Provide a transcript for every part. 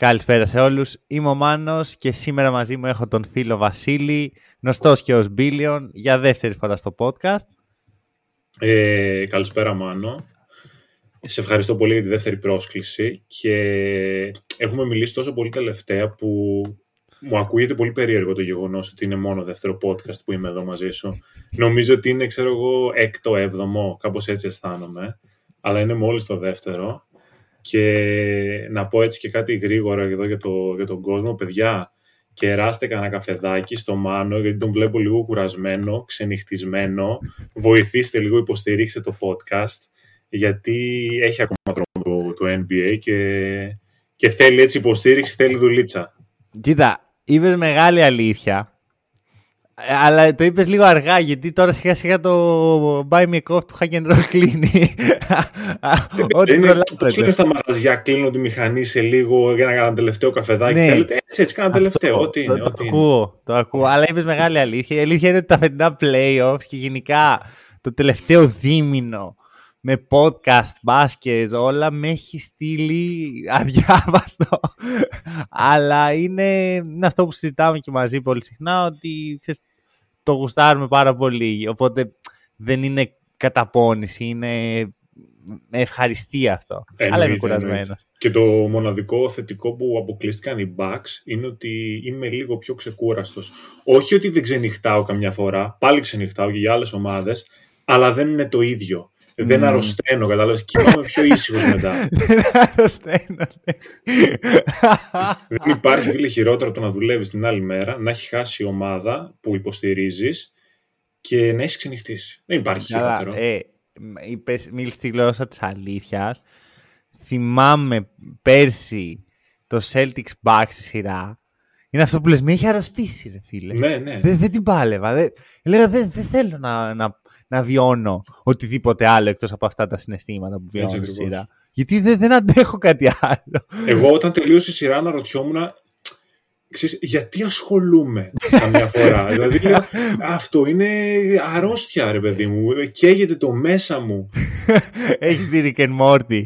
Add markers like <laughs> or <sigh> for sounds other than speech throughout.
Καλησπέρα σε όλους. Είμαι ο Μάνος και σήμερα μαζί μου έχω τον φίλο Βασίλη, γνωστός και ως Billion, για δεύτερη φορά στο podcast. Ε, καλησπέρα Μάνο. Σε ευχαριστώ πολύ για τη δεύτερη πρόσκληση και έχουμε μιλήσει τόσο πολύ τελευταία που μου ακούγεται πολύ περίεργο το γεγονός ότι είναι μόνο δεύτερο podcast που είμαι εδώ μαζί σου. Νομίζω ότι είναι, ξέρω εγώ, έκτο, έβδομο, κάπως έτσι αισθάνομαι. Αλλά είναι μόλις το δεύτερο. Και να πω έτσι και κάτι γρήγορα εδώ για, το, για τον κόσμο. Παιδιά, κεράστε κανένα καφεδάκι στο Μάνο, γιατί τον βλέπω λίγο κουρασμένο, ξενυχτισμένο. Βοηθήστε λίγο, υποστηρίξτε το podcast, γιατί έχει ακόμα τρόπο το, το NBA και, και θέλει έτσι υποστήριξη, θέλει δουλίτσα. Κοίτα, είπες μεγάλη αλήθεια, αλλά το είπες λίγο αργά, γιατί τώρα σιγά σιγά το buy me a coffee του hack and roll κλείνει. <laughs> Ό,τι προλάβετε. στα μαγαζιά, κλείνω τη μηχανή σε λίγο για να κάνω τελευταίο καφεδάκι. Ναι. Θέλετε έτσι, έτσι κάνω τελευταίο. Ό,τι είναι. Το, το, ακούω, το ακούω. Αλλά είπες μεγάλη αλήθεια. Η αλήθεια είναι ότι τα φετινά playoffs και γενικά το τελευταίο δίμηνο με podcast, μπάσκετ, όλα με έχει στείλει αδιάβαστο. Αλλά είναι, είναι αυτό που συζητάμε και μαζί πολύ συχνά, ότι ξέρεις, το γουστάρουμε πάρα πολύ. Οπότε δεν είναι καταπώνηση, είναι ευχαριστία αυτό. Εννοείται, Αλλά είμαι κουρασμένος. Και το μοναδικό θετικό που αποκλείστηκαν οι Bucks είναι ότι είμαι λίγο πιο ξεκούραστος. Όχι ότι δεν ξενυχτάω καμιά φορά, πάλι ξενυχτάω και για άλλες ομάδες, αλλά δεν είναι το ίδιο. Δεν αρρωσταίνω, κατάλαβες, και είμαι πιο ήσυχος μετά. <laughs> Δεν αρρωσταίνω. Ναι. Δεν υπάρχει, φίλε, χειρότερο το να δουλεύεις την άλλη μέρα, να έχει χάσει η ομάδα που υποστηρίζεις και να έχεις ξενυχτήσει. Δεν υπάρχει χειρότερο. Ε, είπες, μίλησες τη γλώσσα της αλήθειας. Θυμάμαι πέρσι το Celtics Bucks στη σειρά είναι αυτό που λες, με έχει αρρωστήσει ρε φίλε. Ναι, ναι. Δεν, δεν την πάλευα. Δεν, έλεγα δεν, δεν θέλω να, να, να βιώνω οτιδήποτε άλλο εκτός από αυτά τα συναισθήματα που βιώνω στη σειρά. Γιατί δεν, δεν αντέχω κάτι άλλο. Εγώ όταν τελείωσε η σειρά αναρωτιόμουν Ξέρεις, γιατί ασχολούμαι καμιά φορά; <laughs> δηλαδή, αυτό είναι αρρώστια, ρε παιδί μου. Καίγεται το μέσα μου. Έχεις δει Rick and Morty.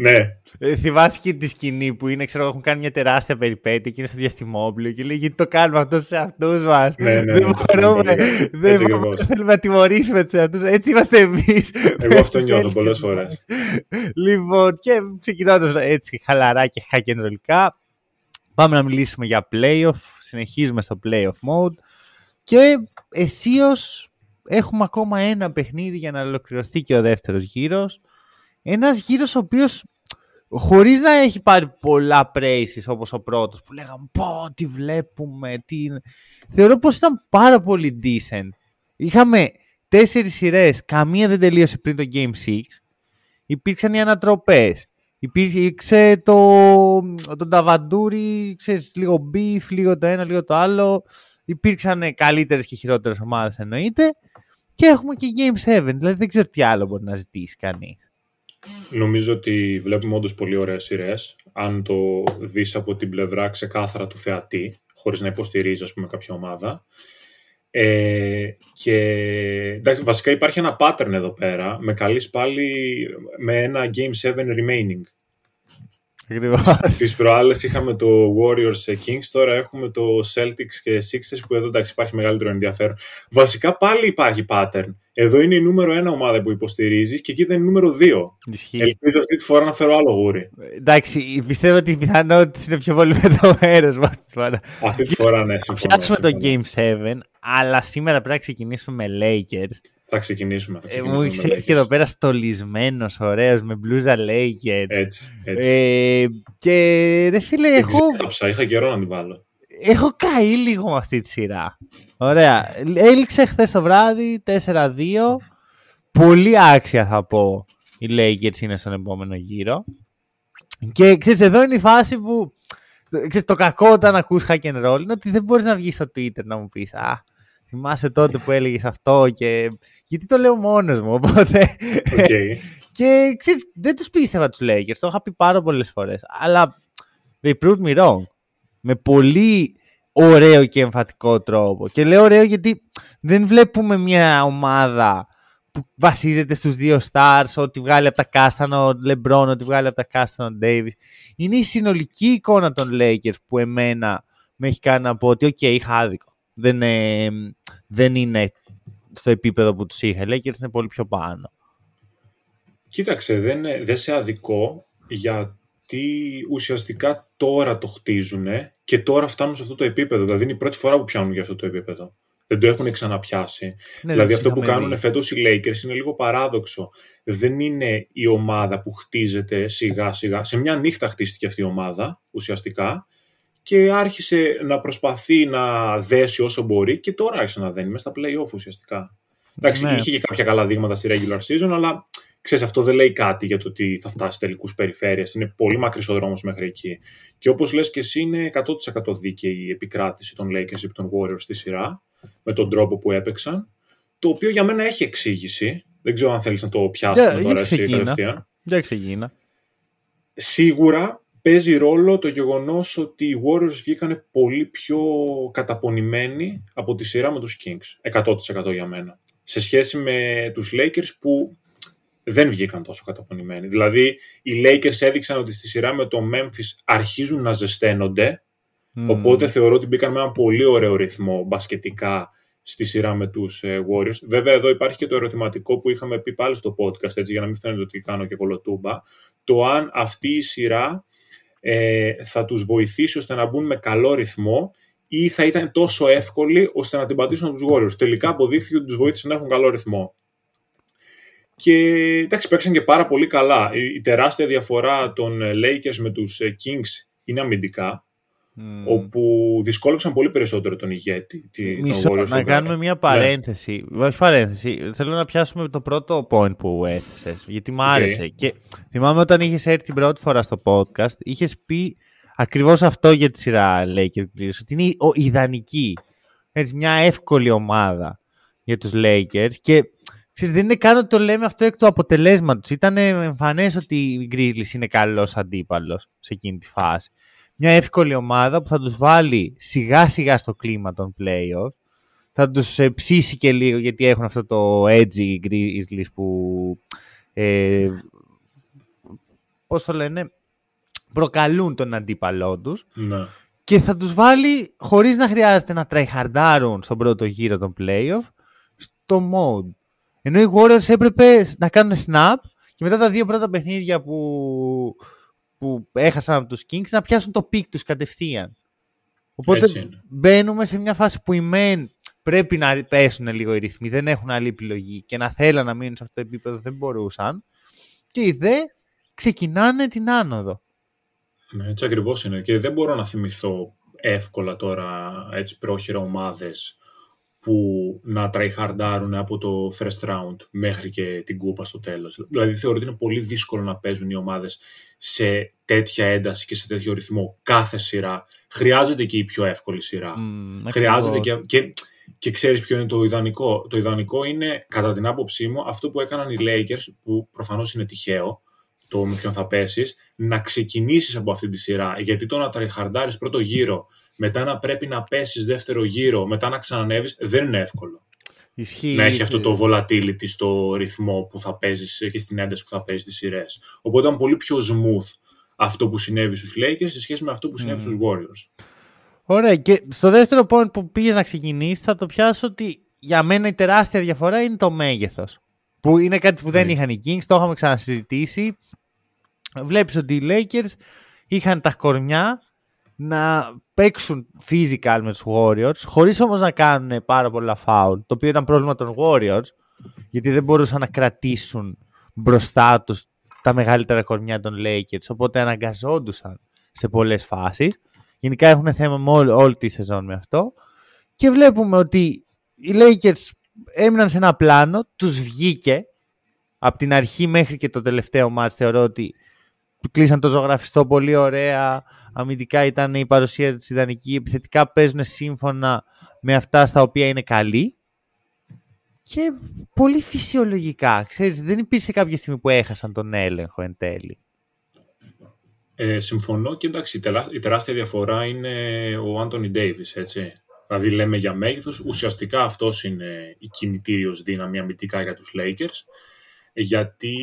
Ναι. Ε, θυμάσαι και τη σκηνή που είναι, ξέρω, έχουν κάνει μια τεράστια περιπέτεια και είναι στο διαστημόπλαιο και λέει γιατί το κάνουμε αυτός σε αυτού μας; Ναι, ναι, δεν μπορούμε. Δεν μπορούμε. Θέλουμε να τιμωρήσουμε τους εαυτούς. Έτσι είμαστε εμείς. Εγώ αυτό νιώθω πολλές φορές. Λοιπόν, και ξεκινώντας έτσι χαλαρά και χακεντρολικά, πάμε να μιλήσουμε για playoff. Συνεχίζουμε στο playoff mode. Και αισίω έχουμε ακόμα ένα παιχνίδι για να ολοκληρωθεί και ο δεύτερος γύρος. Ένας γύρος ο οποίος χωρίς να έχει πάρει πολλά praises όπως ο πρώτος που λέγαμε πω τι βλέπουμε, τι Θεωρώ πως ήταν πάρα πολύ decent. Είχαμε τέσσερις σειρές, καμία δεν τελείωσε πριν το Game 6. Υπήρξαν οι ανατροπές. Υπήρξε το, το Νταβαντούρι, ξέρεις, λίγο beef, λίγο το ένα, λίγο το άλλο. Υπήρξαν καλύτερες και χειρότερες ομάδες εννοείται. Και έχουμε και Game 7, δηλαδή δεν ξέρω τι άλλο μπορεί να ζητήσει κανείς. Νομίζω ότι βλέπουμε όντως πολύ ωραίες σειρές. Αν το δεις από την πλευρά ξεκάθαρα του θεατή, χωρίς να υποστηρίζει ας πούμε κάποια ομάδα. Ε, και εντάξει, βασικά υπάρχει ένα pattern εδώ πέρα, με καλείς πάλι με ένα Game 7 remaining. Στις προάλλες είχαμε το Warriors Kings, τώρα έχουμε το Celtics και Sixers που εδώ εντάξει υπάρχει μεγαλύτερο ενδιαφέρον. Βασικά πάλι υπάρχει pattern. Εδώ είναι η νούμερο ένα ομάδα που υποστηρίζεις και εκεί ήταν η νούμερο δύο. Ισχύει. Ελπίζω αυτή τη φορά να φέρω άλλο γούρι. Εντάξει, πιστεύω ότι οι πιθανότητες είναι πιο πολύ μέρο μας τη φορά. Αυτή τη φορά, ναι, συμφωνώ. Πιάσουμε το Game 7, αλλά σήμερα πρέπει να ξεκινήσουμε με Lakers. Θα ξεκινήσουμε. Θα ε, μου έχει έρθει και εδώ πέρα στολισμένος, ωραίος, με μπλούζα Lakers. Έτσι. έτσι. Ε, και ρε φίλε, έχω. είχα καιρό να την βάλω. Έχω καεί λίγο με αυτή τη σειρά. Ωραία. Έληξε χθες το βράδυ 4-2. Πολύ άξια θα πω. Οι Lakers είναι στον επόμενο γύρο. Και ξέρεις, εδώ είναι η φάση που ξέρεις, το κακό όταν ακούς hack and roll είναι ότι δεν μπορείς να βγεις στο Twitter να μου πεις «Α, θυμάσαι τότε που έλεγες αυτό και...» Γιατί το λέω μόνος μου, οπότε... Okay. <laughs> και ξέρεις, δεν τους πίστευα τους Lakers, το είχα πει πάρα πολλές φορές. Αλλά they proved me wrong. Με πολύ ωραίο και εμφατικό τρόπο. Και λέω ωραίο γιατί δεν βλέπουμε μια ομάδα που βασίζεται στους δύο stars, ότι βγάλει από τα κάστανα ο LeBron, ότι βγάλει από τα κάστανα ο Davis. Είναι η συνολική εικόνα των Lakers που εμένα με έχει κάνει να πω ότι OK, okay, είχα άδικο. Δεν, ε, δεν είναι στο επίπεδο που τους είχα. Οι Lakers είναι πολύ πιο πάνω. Κοίταξε, δεν, δεν σε αδικώ γιατί ουσιαστικά τώρα το χτίζουν και τώρα φτάνουν σε αυτό το επίπεδο. Δηλαδή είναι η πρώτη φορά που πιάνουν για αυτό το επίπεδο δεν το έχουν ξαναπιάσει. Ναι, δηλαδή αυτό που κάνουν φέτος οι Lakers είναι λίγο παράδοξο. Δεν είναι η ομάδα που χτίζεται σιγά σιγά. Σε μια νύχτα χτίστηκε αυτή η ομάδα ουσιαστικά και άρχισε να προσπαθεί να δέσει όσο μπορεί και τώρα άρχισε να δένει μέσα στα play-off ουσιαστικά. Εντάξει, ναι. είχε και κάποια καλά δείγματα στη regular season, αλλά ξέρεις, αυτό δεν λέει κάτι για το ότι θα φτάσει τελικούς περιφέρειας. Είναι πολύ μακρύς ο δρόμος μέχρι εκεί. Και όπως λες και εσύ, είναι 100% δίκαιη η επικράτηση των Lakers επί των Warriors στη σειρά με τον τρόπο που έπαιξαν, το οποίο για μένα έχει εξήγηση. Δεν ξέρω αν θέλεις να το πιάσουμε yeah, τώρα εσύ κατευθείαν. Δεν ξεκίνα. Σίγουρα παίζει ρόλο το γεγονός ότι οι Warriors βγήκαν πολύ πιο καταπονημένοι από τη σειρά με τους Kings. 100% για μένα. Σε σχέση με τους Lakers που δεν βγήκαν τόσο καταπονημένοι. Δηλαδή, οι Lakers έδειξαν ότι στη σειρά με το Memphis αρχίζουν να ζεσταίνονται Οπότε θεωρώ ότι μπήκαν με ένα πολύ ωραίο ρυθμό μπασκετικά στη σειρά με τους ε, Warriors. Βέβαια εδώ υπάρχει και το ερωτηματικό που είχαμε πει πάλι στο podcast, έτσι, για να μην φαίνεται ότι κάνω και κολοτούμπα, το αν αυτή η σειρά ε, θα τους βοηθήσει ώστε να μπουν με καλό ρυθμό ή θα ήταν τόσο εύκολη ώστε να την πατήσουν από τους Warriors. Τελικά αποδείχθηκε ότι τους βοήθησε να έχουν καλό ρυθμό. Και εντάξει, παίξαν και πάρα πολύ καλά. Η, η τεράστια διαφορά των ε, Lakers με τους ε, Kings είναι αμυντικά. Mm. όπου δυσκόλεψαν πολύ περισσότερο τον ηγέτη. Τη, Μισό, τον να κάνουμε μια ναι. παρένθεση. Ναι. παρένθεση. Θέλω να πιάσουμε το πρώτο point που έθεσες, γιατί μου άρεσε. Και θυμάμαι όταν είχες έρθει την πρώτη φορά στο podcast, είχες πει ακριβώς αυτό για τη σειρά Lakers ότι είναι ο ιδανική. Έτσι, μια εύκολη ομάδα για τους Lakers και ξέρεις, δεν είναι καν ότι το λέμε αυτό εκ του αποτελέσματος. Ήταν εμφανές ότι η Grizzlies είναι καλός αντίπαλος σε εκείνη τη φάση μια εύκολη ομάδα που θα τους βάλει σιγά σιγά στο κλίμα των playoff. Θα τους ε, ψήσει και λίγο γιατί έχουν αυτό το edgy Grizzlies που ε, πώς το λένε προκαλούν τον αντίπαλό τους ναι. και θα τους βάλει χωρίς να χρειάζεται να τραϊχαρντάρουν στον πρώτο γύρο των playoff στο mode. Ενώ οι Warriors έπρεπε να κάνουν snap και μετά τα δύο πρώτα παιχνίδια που που έχασαν από τους Kings να πιάσουν το peak τους κατευθείαν. Οπότε μπαίνουμε σε μια φάση που οι μεν πρέπει να πέσουν λίγο οι ρυθμοί, δεν έχουν άλλη επιλογή και να θέλουν να μείνουν σε αυτό το επίπεδο δεν μπορούσαν. Και οι δε ξεκινάνε την άνοδο. Ναι, έτσι ακριβώς είναι. Και δεν μπορώ να θυμηθώ εύκολα τώρα έτσι πρόχειρα ομάδες που να τραϊχαρντάρουν από το first round μέχρι και την κούπα στο τέλος. Δηλαδή θεωρώ ότι είναι πολύ δύσκολο να παίζουν οι ομάδες σε τέτοια ένταση και σε τέτοιο ρυθμό κάθε σειρά. Χρειάζεται και η πιο εύκολη σειρά. Mm, Χρειάζεται και, και, και ξέρεις ποιο είναι το ιδανικό. Το ιδανικό είναι, κατά την άποψή μου, αυτό που έκαναν οι Lakers, που προφανώς είναι τυχαίο, το με ποιον θα πέσεις, να ξεκινήσεις από αυτή τη σειρά. Γιατί το να τραϊχαρντάρεις πρώτο γύρο μετά να πρέπει να πέσεις δεύτερο γύρο, μετά να ξανανεύεις, δεν είναι εύκολο. Ισχύει. Να έχει αυτό το volatility στο ρυθμό που θα παίζεις και στην ένταση που θα παίζεις τις σειρές. Οπότε ήταν πολύ πιο smooth αυτό που συνέβη στους Lakers σε σχέση με αυτό που συνέβη mm. στους Warriors. Ωραία. Και στο δεύτερο point που πήγες να ξεκινήσεις, θα το πιάσω ότι για μένα η τεράστια διαφορά είναι το μέγεθος. Που είναι κάτι που δεν ναι. είχαν οι Kings, το είχαμε ξανασυζητήσει. Βλέπεις ότι οι Lakers είχαν τα κορμιά να παίξουν physical με τους Warriors, χωρίς όμως να κάνουν πάρα πολλά foul, το οποίο ήταν πρόβλημα των Warriors, γιατί δεν μπορούσαν να κρατήσουν μπροστά τους τα μεγαλύτερα κορμιά των Lakers, οπότε αναγκαζόντουσαν σε πολλές φάσεις. Γενικά έχουν θέμα με όλη, όλη τη σεζόν με αυτό. Και βλέπουμε ότι οι Lakers έμειναν σε ένα πλάνο, τους βγήκε από την αρχή μέχρι και το τελευταίο μάτς θεωρώ ότι κλείσαν το ζωγραφιστό πολύ ωραία. Αμυντικά ήταν η παρουσία της ιδανική. Επιθετικά παίζουν σύμφωνα με αυτά στα οποία είναι καλοί. Και πολύ φυσιολογικά. Ξέρεις, δεν υπήρξε κάποια στιγμή που έχασαν τον έλεγχο εν τέλει. Ε, συμφωνώ και εντάξει, η τεράστια διαφορά είναι ο Άντωνι Ντέιβις, έτσι. Δηλαδή λέμε για μέγεθος, ουσιαστικά αυτός είναι η κινητήριος δύναμη αμυντικά για τους Lakers, γιατί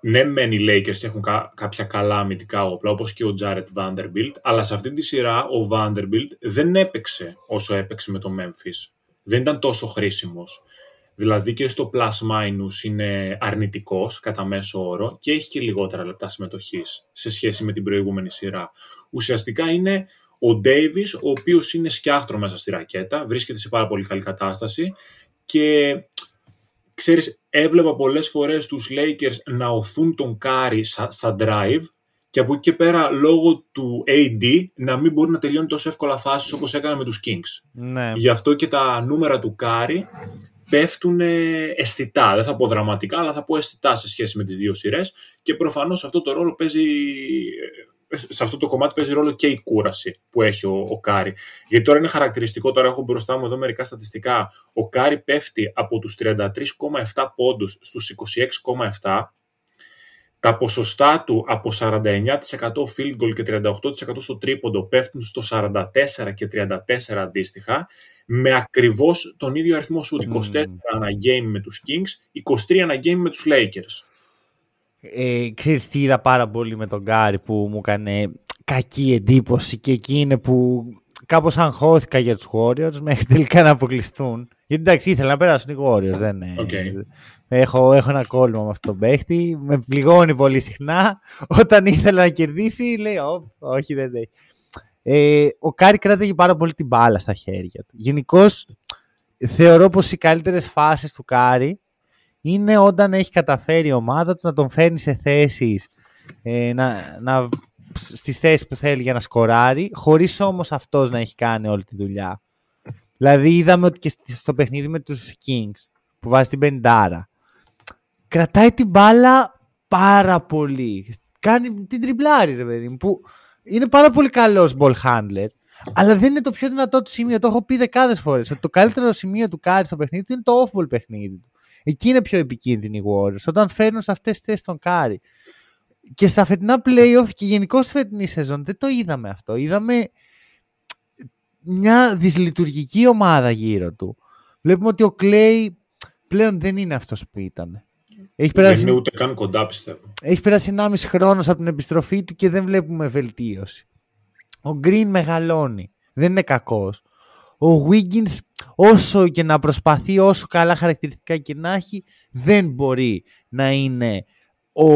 ναι μεν οι Lakers έχουν κάποια καλά αμυντικά όπλα, όπως και ο Jared Vanderbilt, αλλά σε αυτή τη σειρά ο Vanderbilt δεν έπαιξε όσο έπαιξε με το Memphis. Δεν ήταν τόσο χρήσιμος. Δηλαδή και στο plus minus είναι αρνητικός κατά μέσο όρο και έχει και λιγότερα λεπτά συμμετοχής σε σχέση με την προηγούμενη σειρά. Ουσιαστικά είναι ο Davis, ο οποίος είναι σκιάχτρο μέσα στη ρακέτα, βρίσκεται σε πάρα πολύ καλή κατάσταση και ξέρεις, έβλεπα πολλές φορές τους Lakers να ωθούν τον Κάρι στα drive και από εκεί και πέρα λόγω του AD να μην μπορεί να τελειώνει τόσο εύκολα φάσεις όπως έκανε με τους Kings. Ναι. Γι' αυτό και τα νούμερα του Κάρι πέφτουν αισθητά. Δεν θα πω δραματικά, αλλά θα πω αισθητά σε σχέση με τις δύο σειρές και προφανώς αυτό το ρόλο παίζει σε αυτό το κομμάτι παίζει ρόλο και η κούραση που έχει ο, ο Κάρι. Γιατί τώρα είναι χαρακτηριστικό, τώρα έχω μπροστά μου εδώ μερικά στατιστικά. Ο Κάρι πέφτει από τους 33,7 πόντους στους 26,7. Τα ποσοστά του από 49% field goal και 38% στο τρίποντο πέφτουν στο 44 και 34 αντίστοιχα, με ακριβώς τον ίδιο αριθμό σου, 24 ανά game με τους Kings, 23 ανά game με τους Lakers. Ε, ξέρεις τι είδα πάρα πολύ με τον Γκάρι που μου έκανε κακή εντύπωση και εκεί είναι που κάπως αγχώθηκα για τους Warriors μέχρι τελικά να αποκλειστούν. Γιατί εντάξει ήθελα να περάσουν οι Warriors. Δεν, okay. έχω, έχω ένα κόλλημα με αυτόν τον παίχτη. Με πληγώνει πολύ συχνά. Όταν ήθελα να κερδίσει λέει όχι δεν έχει. Ε, ο Κάρι κράταγε πάρα πολύ την μπάλα στα χέρια του. Γενικώς θεωρώ πως οι καλύτερες φάσεις του Κάρι είναι όταν έχει καταφέρει η ομάδα τους να τον φέρνει σε θέσεις ε, να, να, στις θέσεις που θέλει για να σκοράρει, χωρίς όμως αυτός να έχει κάνει όλη τη δουλειά. Δηλαδή είδαμε ότι και στο παιχνίδι με τους Kings που βάζει την πεντάρα, κρατάει την μπάλα πάρα πολύ. Κάνει την τρίπλα, ρε παιδί μου, που είναι πάρα πολύ καλός ball handler, αλλά δεν είναι το πιο δυνατό του σημείο. Το έχω πει δεκάδες φορές. Ότι το καλύτερο σημείο του Κάρι στο παιχνίδι του είναι το off-ball παιχνίδι του. Εκεί είναι πιο επικίνδυνοι οι Warriors, όταν φέρνουν σε αυτές τις θέσεις τον Κάρι. Και στα φετινά playoff και γενικώς στη φετινή σεζόν δεν το είδαμε αυτό. Είδαμε μια δυσλειτουργική ομάδα γύρω του. Βλέπουμε ότι ο Κλέι πλέον δεν είναι αυτός που ήταν. Έχει περάσει... Δεν είναι ούτε καν κοντά πιστεύω. Έχει περάσει 1,5 χρόνος από την επιστροφή του και δεν βλέπουμε βελτίωση. Ο Green μεγαλώνει. Δεν είναι κακός ο Wiggins όσο και να προσπαθεί, όσο καλά χαρακτηριστικά και να έχει, δεν μπορεί να είναι ο...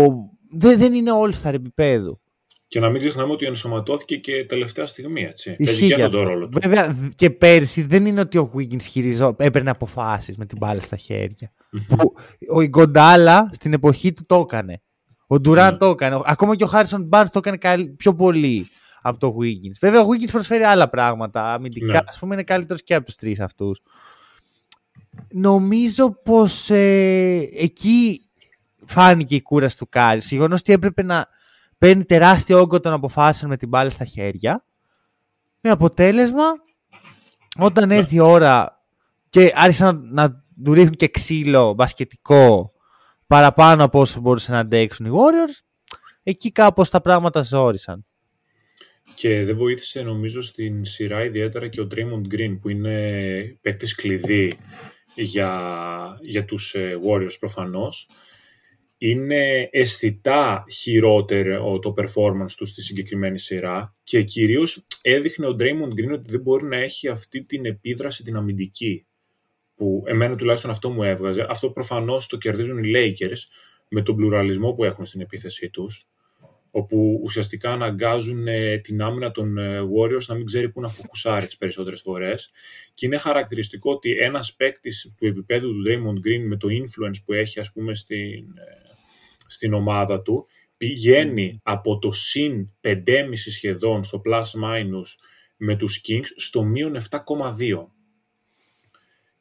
δεν, δεν είναι all-star επίπεδου. Και να μην ξεχνάμε ότι ενσωματώθηκε και τελευταία στιγμή, έτσι. Ισχύει και τον ρόλο του. Βέβαια, και πέρσι δεν είναι ότι ο Wiggins χειριζό, έπαιρνε αποφάσεις με την μπάλα στα χέρια. Που, ο Ιγκοντάλα στην εποχή του το έκανε. Ο Ντουράν το έκανε. Ακόμα και ο Χάρισον Barnes το έκανε πιο πολύ από το Wiggins. Βέβαια, ο Wiggins προσφέρει άλλα πράγματα. Αμυντικά, ναι. ας πούμε, είναι καλύτερος και από τους τρεις αυτούς. Νομίζω πως ε, εκεί φάνηκε η κούραση του Κάρις. Γεγονός ότι έπρεπε να παίρνει τεράστιο όγκο των αποφάσεων με την μπάλα στα χέρια. Με αποτέλεσμα, όταν ναι. έρθει η ώρα και άρχισαν να, να του ρίχνουν και ξύλο μπασκετικό παραπάνω από όσο μπορούσαν να αντέξουν οι Warriors, εκεί κάπως τα πράγματα ζόρισαν. Και δεν βοήθησε νομίζω στην σειρά ιδιαίτερα και ο Draymond Green που είναι παίκτης κλειδί για, για τους ε, Warriors προφανώς. Είναι αισθητά χειρότερο το performance τους στη συγκεκριμένη σειρά και κυρίως έδειχνε ο Draymond Green ότι δεν μπορεί να έχει αυτή την επίδραση την αμυντική που εμένα τουλάχιστον αυτό μου έβγαζε. Αυτό προφανώς το κερδίζουν οι Lakers με τον πλουραλισμό που έχουν στην επίθεσή τους όπου ουσιαστικά αναγκάζουν ε, την άμυνα των ε, Warriors να μην ξέρει πού να φοκουσάρει τις περισσότερες φορές και είναι χαρακτηριστικό ότι ένας παίκτης του επίπεδου του Draymond Green με το influence που έχει ας πούμε στην, ε, στην ομάδα του πηγαίνει από το συν 5,5 σχεδόν στο plus minus με τους Kings στο μείον 7,2.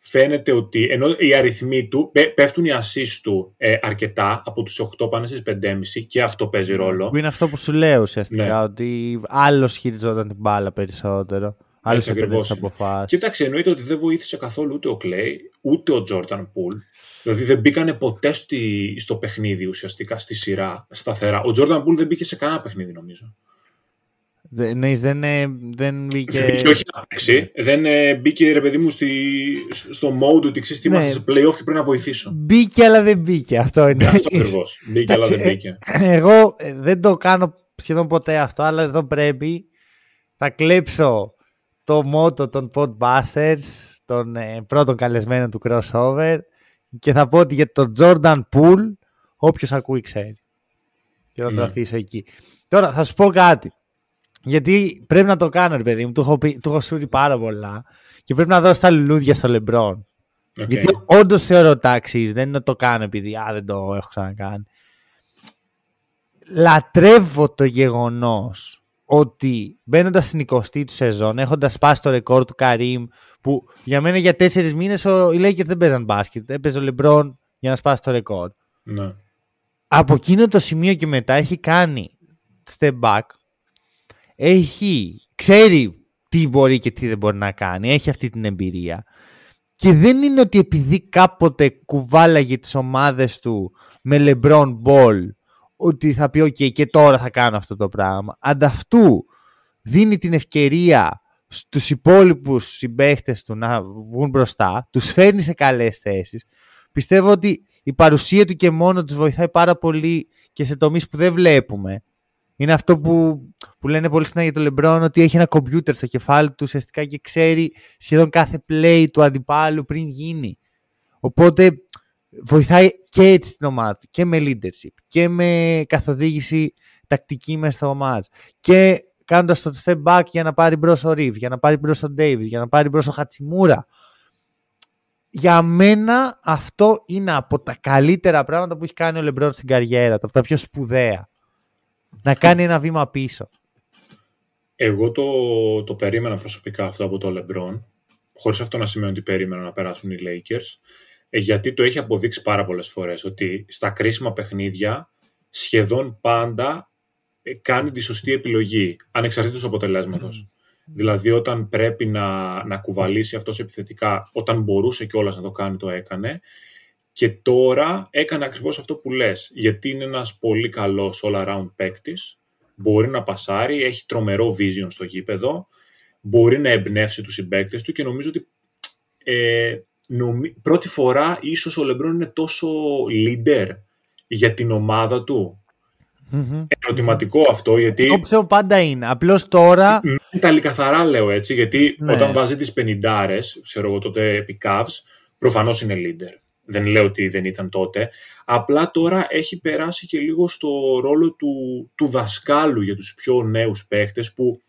Φαίνεται ότι ενώ οι αριθμοί του πέφτουν οι assist του ε, αρκετά από τους 8 πάνε στις 5,5 και αυτό παίζει ρόλο. Που είναι αυτό που σου λέω ουσιαστικά, ναι. ότι άλλος χειριζόταν την μπάλα περισσότερο. Άλλος έπαιρνε τις αποφάσεις. Κοίταξε, εννοείται ότι δεν βοήθησε καθόλου ούτε ο Clay, ούτε ο Jordan Poole. Δηλαδή δεν μπήκανε ποτέ στη, στο παιχνίδι ουσιαστικά, στη σειρά, σταθερά. Ο Jordan Poole δεν μπήκε σε κανένα παιχνίδι νομίζω. Ναι, δεν, δεν μπήκε. Δεν μπήκε, όχι να παίξει. Δεν ε, μπήκε ρε παιδί μου στη, στο mode ότι ξέρεις τι ναι. είμαστε σε playoff και πρέπει να βοηθήσω. Μπήκε, αλλά δεν μπήκε. Αυτό είναι. Αυτό ακριβώς. Μπήκε, αλλά δεν μπήκε. Εγώ ε, δεν το κάνω σχεδόν ποτέ αυτό, αλλά εδώ πρέπει. Θα κλέψω το μότο των Podbusters, των ε, πρώτων καλεσμένων του crossover και θα πω ότι για τον Jordan Poole όποιος ακούει ξέρει. Και θα το ναι. αφήσω εκεί. Τώρα θα σου πω κάτι. Γιατί πρέπει να το κάνω, ρε παιδί μου. Του έχω, πει, του έχω σούρει πάρα πολλά. Και πρέπει να δώσω τα λουλούδια στο Λεμπρόν. Okay. Γιατί όντως θεωρώ τάξη. Δεν είναι το κάνω επειδή α, δεν το έχω ξανακάνει. Λατρεύω το γεγονός ότι μπαίνοντας στην 20η του σεζόν, έχοντας σπάσει το ρεκόρ του Καρύμ, που για μένα για τέσσερις μήνες οι Lakers δεν παίζαν μπάσκετ. Έπαιζε ο Λεμπρόν για να σπάσει το ρεκόρ. Ναι. Από εκείνο το σημείο και μετά έχει κάνει step back, έχει, ξέρει τι μπορεί και τι δεν μπορεί να κάνει, έχει αυτή την εμπειρία. Και δεν είναι ότι επειδή κάποτε κουβάλαγε τις ομάδες του με LeBron Ball ότι θα πει ok και τώρα θα κάνω αυτό το πράγμα. Ανταυτού δίνει την ευκαιρία στους υπόλοιπους συμπαίχτες του να βγουν μπροστά, τους φέρνει σε καλές θέσεις. Πιστεύω ότι η παρουσία του και μόνο τους βοηθάει πάρα πολύ και σε τομείς που δεν βλέπουμε. Είναι αυτό που, που λένε πολύ συχνά για τον Λεμπρόν ότι έχει ένα κομπιούτερ στο κεφάλι του ουσιαστικά και ξέρει σχεδόν κάθε play του αντιπάλου πριν γίνει. Οπότε βοηθάει και έτσι την ομάδα του και με leadership και με καθοδήγηση τακτική μέσα στο match και κάνοντας το step back για να πάρει μπρος ο Ρίβ, για να πάρει μπρος ο David, για να πάρει μπρος ο Χατσιμούρα. Για μένα αυτό είναι από τα καλύτερα πράγματα που έχει κάνει ο Λεμπρόν στην καριέρα του, από τα πιο σπουδαία να κάνει ένα βήμα πίσω. Εγώ το, το περίμενα προσωπικά αυτό από το LeBron, χωρίς αυτό να σημαίνει ότι περίμενα να περάσουν οι Lakers, ε, γιατί το έχει αποδείξει πάρα πολλές φορές, ότι στα κρίσιμα παιχνίδια σχεδόν πάντα ε, κάνει τη σωστή επιλογή, ανεξαρτήτως αποτελέσματος. Δηλαδή όταν πρέπει να, να κουβαλήσει αυτός επιθετικά, όταν μπορούσε κιόλας να το κάνει, το έκανε. Και τώρα έκανε ακριβώς αυτό που λες, γιατί είναι ένας πολύ καλός all-around παίκτης, μπορεί να πασάρει, έχει τρομερό vision στο γήπεδο, μπορεί να εμπνεύσει τους συμπαίκτες του και νομίζω ότι ε, πρώτη φορά ίσως ο Λεμπρόν είναι τόσο leader για την ομάδα του. Mm-hmm. Ερωτηματικό αυτό γιατί. Το ξέρω πάντα είναι. Απλώς τώρα. Τα καθαρά λέω έτσι, γιατί ναι. όταν βάζει τις 50 ξέρω εγώ τότε επί Cavs, προφανώς είναι leader δεν λέω ότι δεν ήταν τότε. Απλά τώρα έχει περάσει και λίγο στο ρόλο του, του δασκάλου για τους πιο νέους παίχτες που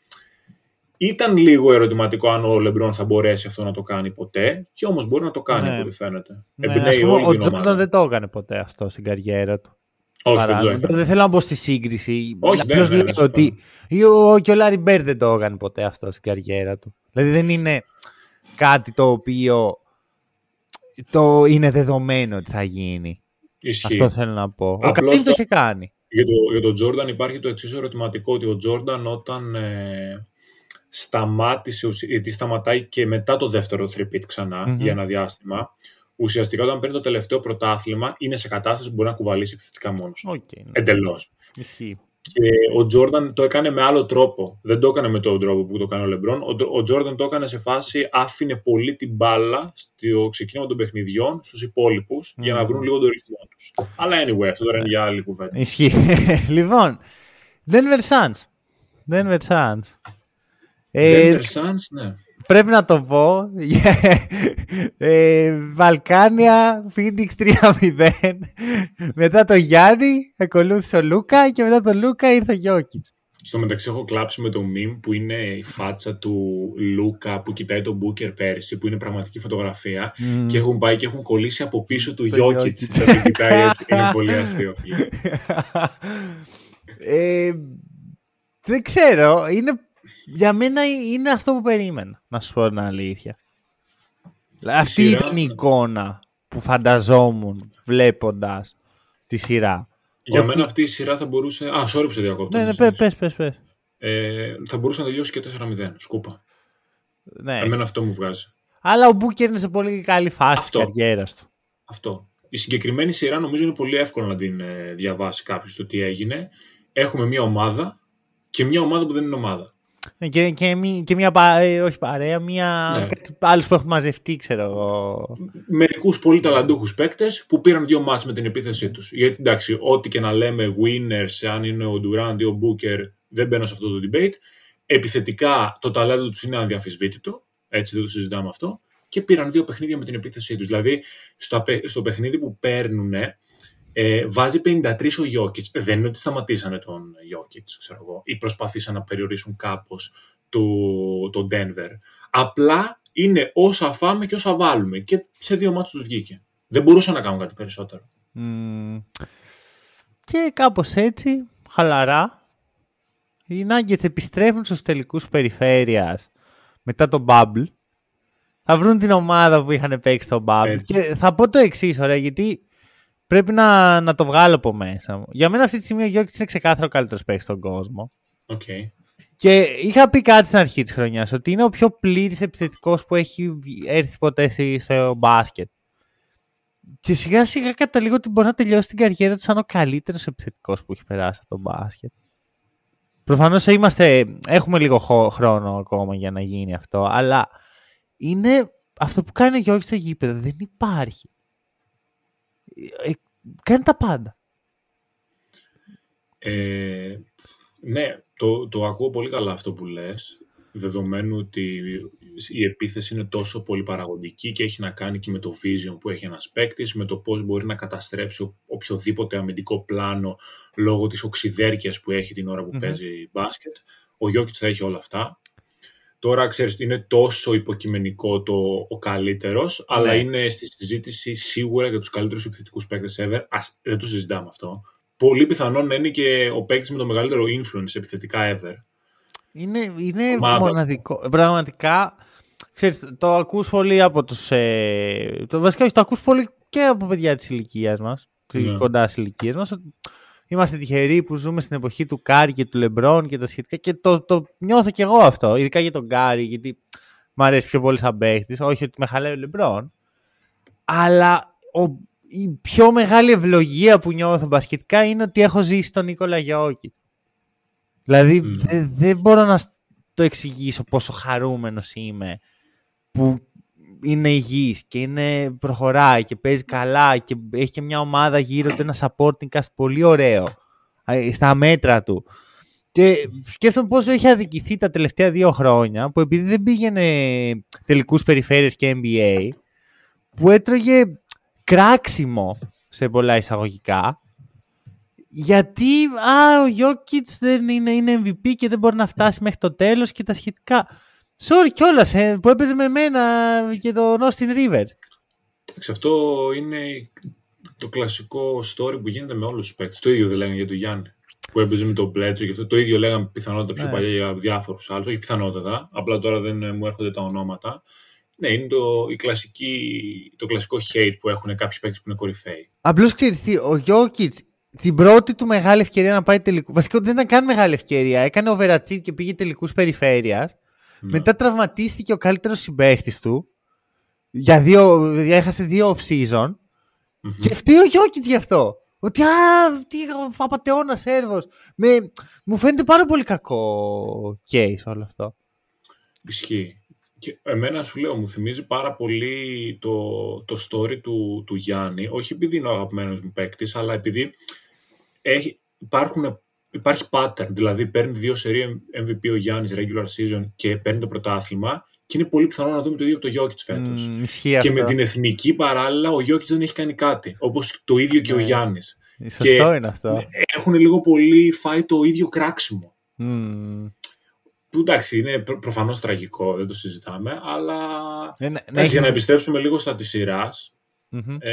ήταν λίγο ερωτηματικό αν ο Λεμπρόν θα μπορέσει αυτό να το κάνει ποτέ και όμως μπορεί να το κάνει ναι. από ό,τι φαίνεται. Ναι, ο Τζόρνταν δεν το έκανε ποτέ αυτό στην καριέρα του. Όχι, δεν, δεν θέλω να μπω στη σύγκριση. Όχι, Απλώς δεν, λέω ότι ο, και ο Λάρι Μπέρ δεν το έκανε ποτέ αυτό στην καριέρα του. Δηλαδή δεν είναι κάτι το οποίο το είναι δεδομένο ότι θα γίνει. Ισχύει. Αυτό θέλω να πω. Ο Καλής το είχε κάνει. Για, το, για τον Τζόρνταν υπάρχει το εξής ερωτηματικό, ότι ο Τζόρνταν όταν ε, σταμάτησε, γιατί σταματάει και μετά το δεύτερο τρίπιτ ξανα για ένα διάστημα, ουσιαστικά όταν παίρνει το τελευταίο πρωτάθλημα είναι σε κατάσταση που μπορεί να κουβαλήσει επιθετικά μόνος. Okay, ναι. Εντελώς. Ισχύει. Και ο Τζόρνταν το έκανε με άλλο τρόπο. Δεν το έκανε με τον τρόπο που το έκανε ο Λεμπρόν. Ο Τζόρνταν το έκανε σε φάση, άφηνε πολύ την μπάλα στο ξεκίνημα των παιχνιδιών στους υπόλοιπους mm. για να βρουν λίγο το ρυθμό τους. Αλλά anyway, αυτό τώρα είναι για άλλη κουβέντα. Ισχύει. <laughs> λοιπόν, Denver Suns. Denver Suns. Denver Suns, ναι πρέπει να το πω. <laughs> ε, Βαλκάνια, Phoenix 3-0. μετά το Γιάννη, ακολούθησε ο Λούκα και μετά το Λούκα ήρθε ο Γιώκητς. Στο μεταξύ έχω κλάψει με το meme που είναι η φάτσα του Λούκα που κοιτάει τον Μπούκερ πέρσι, που είναι πραγματική φωτογραφία mm. και έχουν πάει και έχουν κολλήσει από πίσω του Γιώκητς. Θα κοιτάει έτσι είναι πολύ αστείο. <laughs> ε, δεν ξέρω, είναι για μένα είναι αυτό που περίμενα, να σου πω την αλήθεια. Αυτή σειρά- ήταν η εικόνα που φανταζόμουν βλέποντας τη σειρά. Για Ότι- μένα αυτή η σειρά θα μπορούσε. Α, sorry που σε διακόπτω. Ναι, ναι, μη πες, συνέχισε. πες, πες, πες. Ε, θα μπορούσε να τελειώσει και 4-0. Σκούπα. Ναι. Εμένα αυτό μου βγάζει. Αλλά ο Μπούκερ είναι σε πολύ καλή φάση Αυτό. της καριέρας του. Αυτό. Η συγκεκριμένη σειρά νομίζω είναι πολύ εύκολο να την ε, διαβάσει κάποιος το τι έγινε. Έχουμε μια ομάδα και μια ομάδα που δεν είναι ομάδα. Ναι, Και, και, μη- και μια πα- ε, όχι παρέα, μια Ναι. κάτι άλλους που έχουν μαζευτεί, ξέρω εγώ. Μερικούς πολύ ταλαντούχους παίκτες που πήραν δύο μάτς με την επίθεσή τους. Γιατί εντάξει, ό,τι και να λέμε winners, αν είναι ο Durant ή ο Booker, δεν μπαίνω σε αυτό το debate. Επιθετικά το ταλέντο τους είναι αδιαμφισβήτητο. Έτσι δεν το συζητάμε αυτό. Και πήραν δύο παιχνίδια με την επίθεσή τους. Δηλαδή, στα, παι- στο παιχνίδι που παίρνουν, ε, βάζει 53 ο Jokic. Δεν είναι ότι σταματήσανε τον Jokic, ξέρω εγώ, ή προσπαθήσαν να περιορίσουν κάπως το, το Denver. Απλά είναι όσα φάμε και όσα βάλουμε. Και σε δύο μάτς τους βγήκε. Δεν μπορούσαν να κάνουν κάτι περισσότερο. Μμμ. Και κάπως έτσι, χαλαρά, οι Nuggets επιστρέφουν στους τελικούς περιφέρειας μετά το Bubble. Θα βρουν την ομάδα που είχαν παίξει στο Bubble. Έτσι. Και θα πω το εξής, ωραία, γιατί πρέπει να, να το βγάλω από μέσα μου. Για μένα αυτή τη στιγμή ο Γιόκιτς είναι ξεκάθαρο ο καλύτερος παίκτης στον κόσμο. Οκ. Και είχα πει κάτι στην αρχή της χρονιάς, ότι είναι ο πιο πλήρης επιθετικός που έχει έρθει ποτέ στη- στο μπάσκετ. Και σιγά σιγά καταλήγω ότι μπορεί να τελειώσει την καριέρα του σαν ο καλύτερος επιθετικός που έχει περάσει από το μπάσκετ. Προφανώς είμαστε, έχουμε λίγο χω- χρόνο ακόμα για να γίνει αυτό, αλλά είναι αυτό που κάνει ο Γιώργης στο γήπεδο, δεν υπάρχει. Ε, κάνει τα πάντα. Ε, ναι, το, το ακούω πολύ καλά αυτό που λες, δεδομένου ότι η επίθεση είναι τόσο πολύ παραγωγική και έχει να κάνει και με το vision που έχει ένας παίκτης, με το πώς μπορεί να καταστρέψει ο- οποιοδήποτε αμυντικό πλάνο λόγω της οξυδέρκειας που έχει την ώρα που Μμμ. παίζει μπάσκετ. Ο Γιώκητς θα έχει όλα αυτά. Τώρα, ξέρεις, είναι τόσο υποκειμενικό το ο καλύτερος, αλλά Ναι. είναι στη συζήτηση σίγουρα για τους καλύτερους επιθετικούς παίκτες ever. Ας, δεν το συζητάμε αυτό. Πολύ πιθανόν να είναι και ο παίκτης με το μεγαλύτερο influence επιθετικά ever. Είναι, είναι Ομάδα. μοναδικό. Πραγματικά, ξέρεις, το ακούς πολύ από τους... Ε, το, βασικά, όχι, το ακούς πολύ και από παιδιά της ηλικίας μας, τη Ναι. κοντά της ηλικία μας. Ότι Είμαστε τυχεροί που ζούμε στην εποχή του Κάρι και του Λεμπρόν και τα σχετικά και το, το νιώθω κι εγώ αυτό, ειδικά για τον Κάρι, γιατί μου αρέσει πιο πολύ σαν παίχτης, όχι ότι με χαλάει ο Λεμπρόν, αλλά ο, η πιο μεγάλη ευλογία που νιώθω μπασκετικά είναι ότι έχω ζήσει τον Νίκολα Γιόκιτς. Δηλαδή Μμ. δε- δεν μπορώ να σ- το εξηγήσω πόσο χαρούμενος είμαι που είναι υγιής και είναι, προχωράει και παίζει καλά και έχει και μια ομάδα γύρω του, ένα supporting cast πολύ ωραίο ε, στα μέτρα του. Και σκέφτομαι πόσο έχει αδικηθεί τα τελευταία δύο χρόνια που επειδή δεν πήγαινε τελικούς περιφέρειες και NBA που έτρωγε κράξιμο σε πολλά εισαγωγικά γιατί α, ο Jokic δεν είναι, είναι MVP και δεν μπορεί να φτάσει μέχρι το τέλος και τα σχετικά. Sorry κιόλας ε, που έπαιζε με μένα και τον Austin Rivers. Εντάξει, αυτό είναι το κλασικό story που γίνεται με όλους τους παίκτες. Το ίδιο δεν λέγανε για τον Γιάννη. Που έπαιζε με τον Μπλέτσο και αυτό. Το ίδιο λέγαμε πιθανότατα πιο Ναι. παλιά για διάφορους άλλους. Όχι πιθανότατα, απλά τώρα δεν ε, μου έρχονται τα ονόματα. Ναι, είναι το, η κλασική, το κλασικό hate που έχουν κάποιοι παίκτες που είναι κορυφαίοι. Απλώς ξέρεις τι, ο Jokic την πρώτη του μεγάλη ευκαιρία να πάει τελικού. Βασικά δεν ήταν καν μεγάλη ευκαιρία. Έκανε overachieve και πήγε τελικούς περιφέρειας. Ναι. Μετά τραυματίστηκε ο καλύτερος συμπαίχτης του. Για δύο, έχασε δύο off-season. Μμμ. Και φταίει ο Γιώκητς γι' αυτό. Ότι α, τι απαταιώνα Σέρβος. Μου φαίνεται πάρα πολύ κακό case όλο αυτό. Ισχύει. Και εμένα σου λέω, μου θυμίζει πάρα πολύ το, το story του, του Γιάννη, όχι επειδή είναι ο αγαπημένος μου παίκτης, αλλά επειδή έχει, υπάρχουν, υπάρχει pattern, δηλαδή παίρνει δύο σερί MVP ο Γιάννης regular season και παίρνει το πρωτάθλημα και είναι πολύ πιθανό να δούμε το ίδιο από το Jokic φέτος. Μμ, ισχύει και αυτό. με την εθνική παράλληλα ο Jokic δεν έχει κάνει κάτι, όπως το ίδιο και ο Ναι. Γιάννης. Σωστό και- είναι αυτό. Έχουν λίγο πολύ φάει το ίδιο κράξιμο. Μμ. Που εντάξει, είναι προ- προφανώς τραγικό, δεν το συζητάμε, αλλά Ε, ναι, ναι, Εντάξει, για να έχεις- επιστρέψουμε λίγο στα της σειράς. Μμμ. Ε,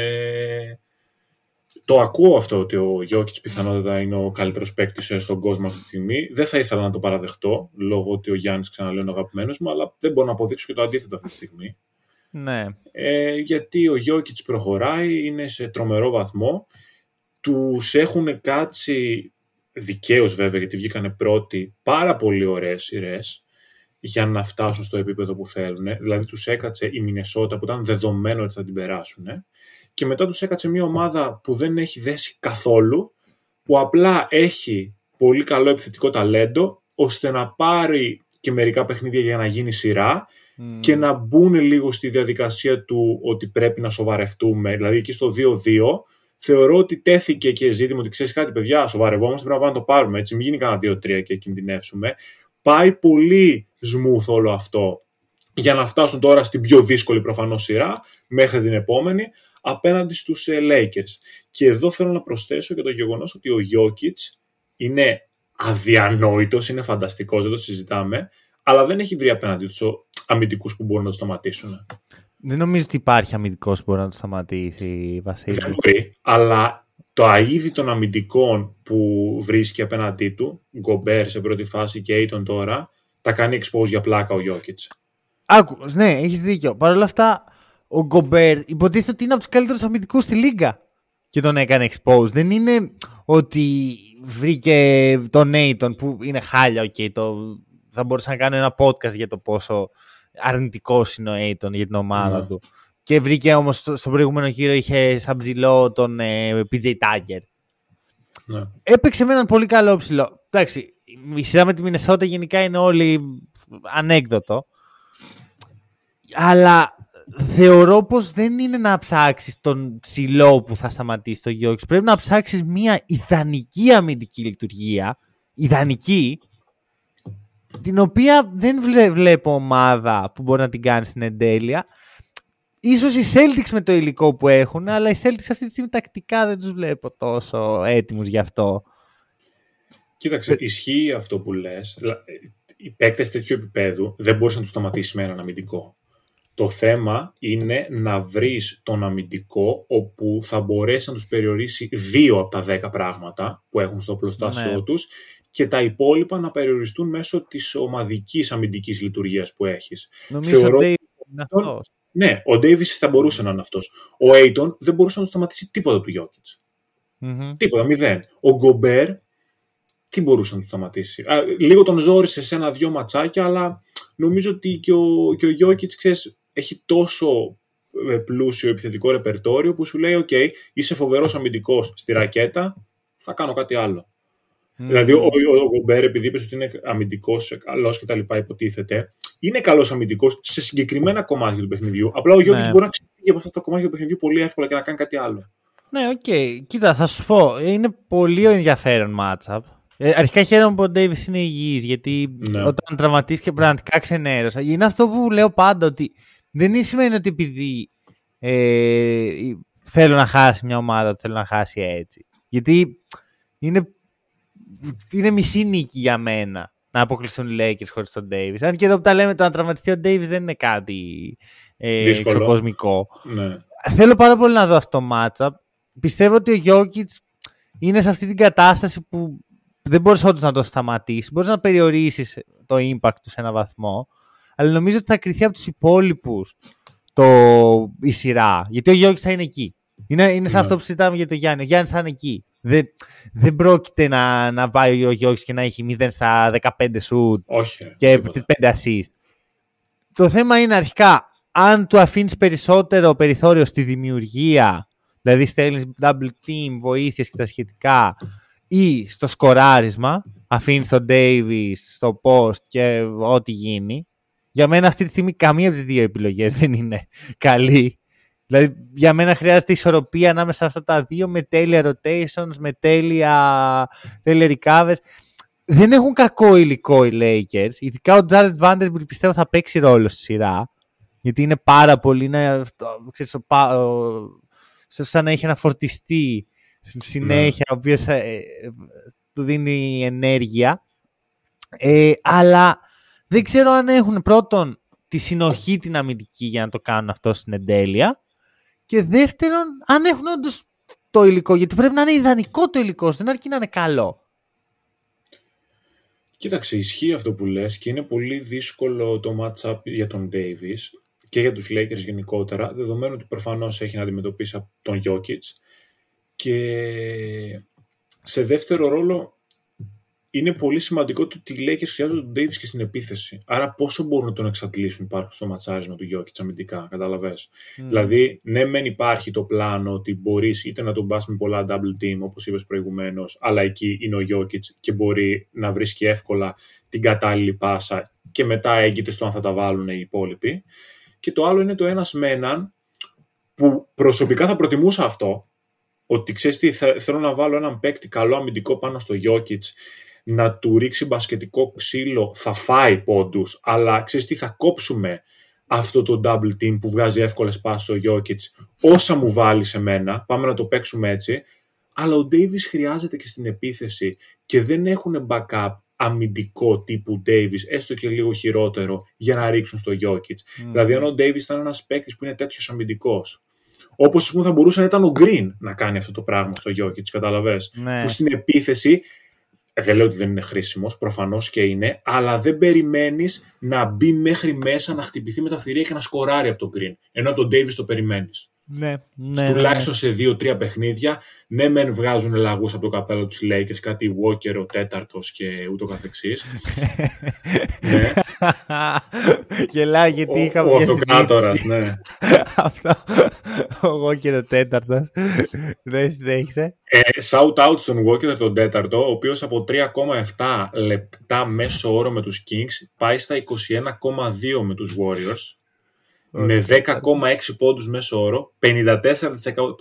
το ακούω αυτό ότι ο Γιώκητς πιθανότατα είναι ο καλύτερος παίκτης στον κόσμο αυτή τη στιγμή. Δεν θα ήθελα να το παραδεχτώ, λόγω ότι ο Γιάννης ξαναλέω είναι ο αγαπημένος μου, αλλά δεν μπορώ να αποδείξω και το αντίθετο αυτή τη στιγμή. Ναι. Ε, γιατί ο Γιώκητς προχωράει, είναι σε τρομερό βαθμό. Τους έχουν κάτσει, δικαίως βέβαια γιατί βγήκανε πρώτοι, πάρα πολύ ωραίες σειρές για να φτάσουν στο επίπεδο που θέλουν. Δηλαδή τους έκατσε η Μινεσότα που ήταν δεδομένο ότι θα την περάσουν. Και μετά τους έκατσε μια ομάδα που δεν έχει δέσει καθόλου, που απλά έχει πολύ καλό επιθετικό ταλέντο, ώστε να πάρει και μερικά παιχνίδια για να γίνει σειρά και να μπουν λίγο στη διαδικασία του ότι πρέπει να σοβαρευτούμε. Δηλαδή εκεί στο 2-2 θεωρώ ότι τέθηκε και ζήτημα ότι ξέρεις κάτι, παιδιά, σοβαρευόμαστε, πρέπει να πάμε να το πάρουμε. Έτσι, μην γίνει κανένα 2-3 και κινδυνεύσουμε. Πάει πολύ smooth όλο αυτό για να φτάσουν τώρα στην πιο δύσκολη προφανώς σειρά μέχρι την επόμενη απέναντι στους ε, Lakers. Και εδώ θέλω να προσθέσω και το γεγονός ότι ο Jokic είναι αδιανόητος, είναι φανταστικός, δεν το συζητάμε, αλλά δεν έχει βρει απέναντι τους αμυντικούς που μπορούν να το σταματήσουν. Δεν νομίζω ότι υπάρχει αμυντικός που μπορεί να το σταματήσει, Βασίλη. Δεν μπορεί, αλλά το αίδι των αμυντικών που βρίσκει απέναντί του, Γκομπέρ σε πρώτη φάση και Aiton τώρα, τα κάνει expose για πλάκα ο Γιώκητ. Άκου, ναι, έχεις δίκιο. Παρ' όλα αυτά, ο Γκομπέρ υποτίθεται ότι είναι από τους καλύτερους αμυντικούς στη Λίγκα και τον έκανε expose. Δεν είναι ότι βρήκε τον Aiton που είναι χάλια, okay, το... θα μπορούσα να κάνω ένα podcast για το πόσο αρνητικός είναι ο Aiton για την ομάδα ναι. του. Και βρήκε όμως στο προηγούμενο γύρο είχε σαν ψηλό τον ε, PJ Tucker. Ναι. Έπαιξε με έναν πολύ καλό ψηλό. Εντάξει, η σειρά με τη Μινεσότα γενικά είναι όλοι ανέκδοτο. Αλλά θεωρώ πως δεν είναι να ψάξεις τον ψηλό που θα σταματήσει το Γιώργης. Πρέπει να ψάξεις μια ιδανική αμυντική λειτουργία, ιδανική, την οποία δεν βλέπω ομάδα που μπορεί να την κάνει στην εντέλεια. Ίσως οι Celtics με το υλικό που έχουν, αλλά οι Celtics αυτή τη στιγμή τακτικά δεν τους βλέπω τόσο έτοιμους γι' αυτό. Κοίταξε, ισχύει αυτό που λες. Οι παίκτες τέτοιου επίπεδου δεν μπορούσαν να τους σταματήσει με έναν αμυντικό. Το θέμα είναι να βρεις τον αμυντικό όπου θα μπορέσει να τους περιορίσει δύο από τα δέκα πράγματα που έχουν στο πλωστάσιο ναι. τους και τα υπόλοιπα να περιοριστούν μέσω της ομαδικής αμυντικής λειτουργίας που έχεις. Νομίζω Θεωρώ... ότι είναι αυτός. Ναι, ο Ντέιβις θα μπορούσε να είναι αυτός. Ο Έιτον δεν μπορούσε να του σταματήσει τίποτα του Γιώκητς. Mm-hmm. Τίποτα, μηδέν. Ο Γκομπέρ τι μπορούσε να του σταματήσει; Α, λίγο τον ζόρισε σε ένα-δυο ματσάκια, αλλά νομίζω ότι και ο, και ο Γιώκητς, ξέρεις, έχει τόσο ε, πλούσιο επιθετικό ρεπερτόριο που σου λέει: OK, είσαι φοβερός αμυντικός στη ρακέτα, θα κάνω κάτι άλλο. Δηλαδή, ο, ο, Γκομπέρ, επειδή είπες ότι είναι αμυντικός, καλός και τα λοιπά, υποτίθεται, είναι καλός αμυντικός σε συγκεκριμένα κομμάτια του παιχνιδιού. Απλά ο Γιώργη ναι. μπορεί να ξεφύγει από αυτά τα κομμάτια του παιχνιδιού πολύ εύκολα και να κάνει κάτι άλλο. Ναι, OK. Okay. Κοίτα, θα σου πω. Είναι πολύ ενδιαφέρον matchup. Ε, αρχικά χαίρομαι που ο Ντέιβις είναι υγιής, γιατί ναι. όταν τραυματίστηκε πραγματικά ξενέρωσα. Είναι αυτό που λέω πάντα, ότι δεν σημαίνει ότι επειδή ε, θέλω να χάσει μια ομάδα, θέλω να χάσει έτσι. Γιατί είναι, είναι μισή νίκη για μένα να αποκλειστούν οι Lakers χωρίς τον Davis. Αν και εδώ που τα λέμε, το να τραυματιστεί ο Davis δεν είναι κάτι ε, εξωκοσμικό. Ναι. Θέλω πάρα πολύ να δω αυτό το matchup. Πιστεύω ότι ο Jokic είναι σε αυτή την κατάσταση που δεν μπορείς όντως να το σταματήσεις. Μπορείς να περιορίσεις το impact του σε έναν βαθμό αλλά νομίζω ότι θα κρυθεί από τους υπόλοιπους το... η σειρά. Γιατί ο Γιώργης θα είναι εκεί. Είναι, είναι σαν ναι. αυτό που συζητάμε για το Γιάννη. Ο Γιάννης θα είναι εκεί. Δεν, δεν πρόκειται να, να πάει ο Γιώργης και να έχει 0 στα 15 σουτ και 5 assist. Το θέμα είναι αρχικά αν του αφήνεις περισσότερο περιθώριο στη δημιουργία, δηλαδή στέλνεις double team, βοήθειες και τα σχετικά, ή στο σκοράρισμα, αφήνεις τον Davis στο post και ό,τι γίνει, για μένα αυτή τη στιγμή καμία από τις δύο επιλογές δεν είναι καλή. Δηλαδή, για μένα χρειάζεται ισορροπία ανάμεσα σε αυτά τα δύο με τέλεια rotations, με τέλεια, τέλεια recovers. Δεν έχουν κακό υλικό οι Lakers. Ειδικά ο Jared Vanderbilt πιστεύω θα παίξει ρόλο στη σειρά. Γιατί είναι πάρα πολύ. Είναι, ξέρεις, σαν να έχει ένα φορτιστή συνέχεια, ο οποίος ε, ε, του δίνει ενέργεια. Ε, αλλά δεν ξέρω αν έχουν πρώτον τη συνοχή την αμυντική για να το κάνουν αυτό στην εντέλεια και δεύτερον αν έχουν όντως το υλικό, γιατί πρέπει να είναι ιδανικό το υλικό, δεν αρκεί να είναι καλό. Κοίταξε, ισχύει αυτό που λες και είναι πολύ δύσκολο το match-up για τον Davis και για τους Lakers γενικότερα, δεδομένου ότι προφανώς έχει να αντιμετωπίσει από τον Jokic και σε δεύτερο ρόλο είναι πολύ σημαντικό το ότι οι Lakers χρειάζονται τον Davis και στην επίθεση. Άρα πόσο μπορούν να τον εξαντλήσουν υπάρχουν στο ματσάρισμα του Jokic αμυντικά, καταλαβες. Mm. Δηλαδή, ναι μεν υπάρχει το πλάνο ότι μπορείς είτε να τον πας με πολλά double team, όπως είπες προηγουμένως, αλλά εκεί είναι ο Jokic και μπορεί να βρίσκει εύκολα την κατάλληλη πάσα και μετά έγκυται στο αν θα τα βάλουν οι υπόλοιποι. Και το άλλο είναι το ένας με έναν, που προσωπικά θα προτιμούσα αυτό, ότι ξέρεις τι, θέλω να βάλω έναν παίκτη καλό αμυντικό πάνω στο Jokic να του ρίξει μπασκετικό ξύλο θα φάει πόντους, αλλά ξέρεις τι θα κόψουμε αυτό το double team που βγάζει εύκολες πάσεις ο Jokic, όσα μου βάλει σε μένα, πάμε να το παίξουμε έτσι, αλλά ο Davis χρειάζεται και στην επίθεση και δεν έχουν backup αμυντικό τύπου Davis, έστω και λίγο χειρότερο, για να ρίξουν στο Jokic. Mm. Δηλαδή, αν ο Davis ήταν ένας παίκτης που είναι τέτοιος αμυντικός, όπως θα μπορούσε να ήταν ο Green να κάνει αυτό το πράγμα στο Jokic, καταλαβέ. Ναι. Που στην επίθεση ε, δεν λέω ότι δεν είναι χρήσιμος, προφανώς και είναι, αλλά δεν περιμένεις να μπει μέχρι μέσα, να χτυπηθεί με τα θηρία και να σκοράρει από τον Green. Ενώ τον Davis το περιμένεις. Ναι, ναι, τουλάχιστον ναι. σε δύο-τρία παιχνίδια. Ναι, μεν βγάζουν λαγούς από το καπέλο τους Lakers, κάτι Walker, ο τέταρτος και ούτω καθεξής. <laughs> ναι. Γελάει γιατί είχαμε. Ο αυτοκράτορας, ναι. <laughs> Αυτό. Ο Walker ο τέταρτος. Δεν συνέχισε. Ε, shout out στον Walker τον τέταρτο, ο οποίος από 3,7 λεπτά μέσο όρο με τους Kings πάει στα 21,2 με τους Warriors με 10,6 πόντους μέσω όρο, 54%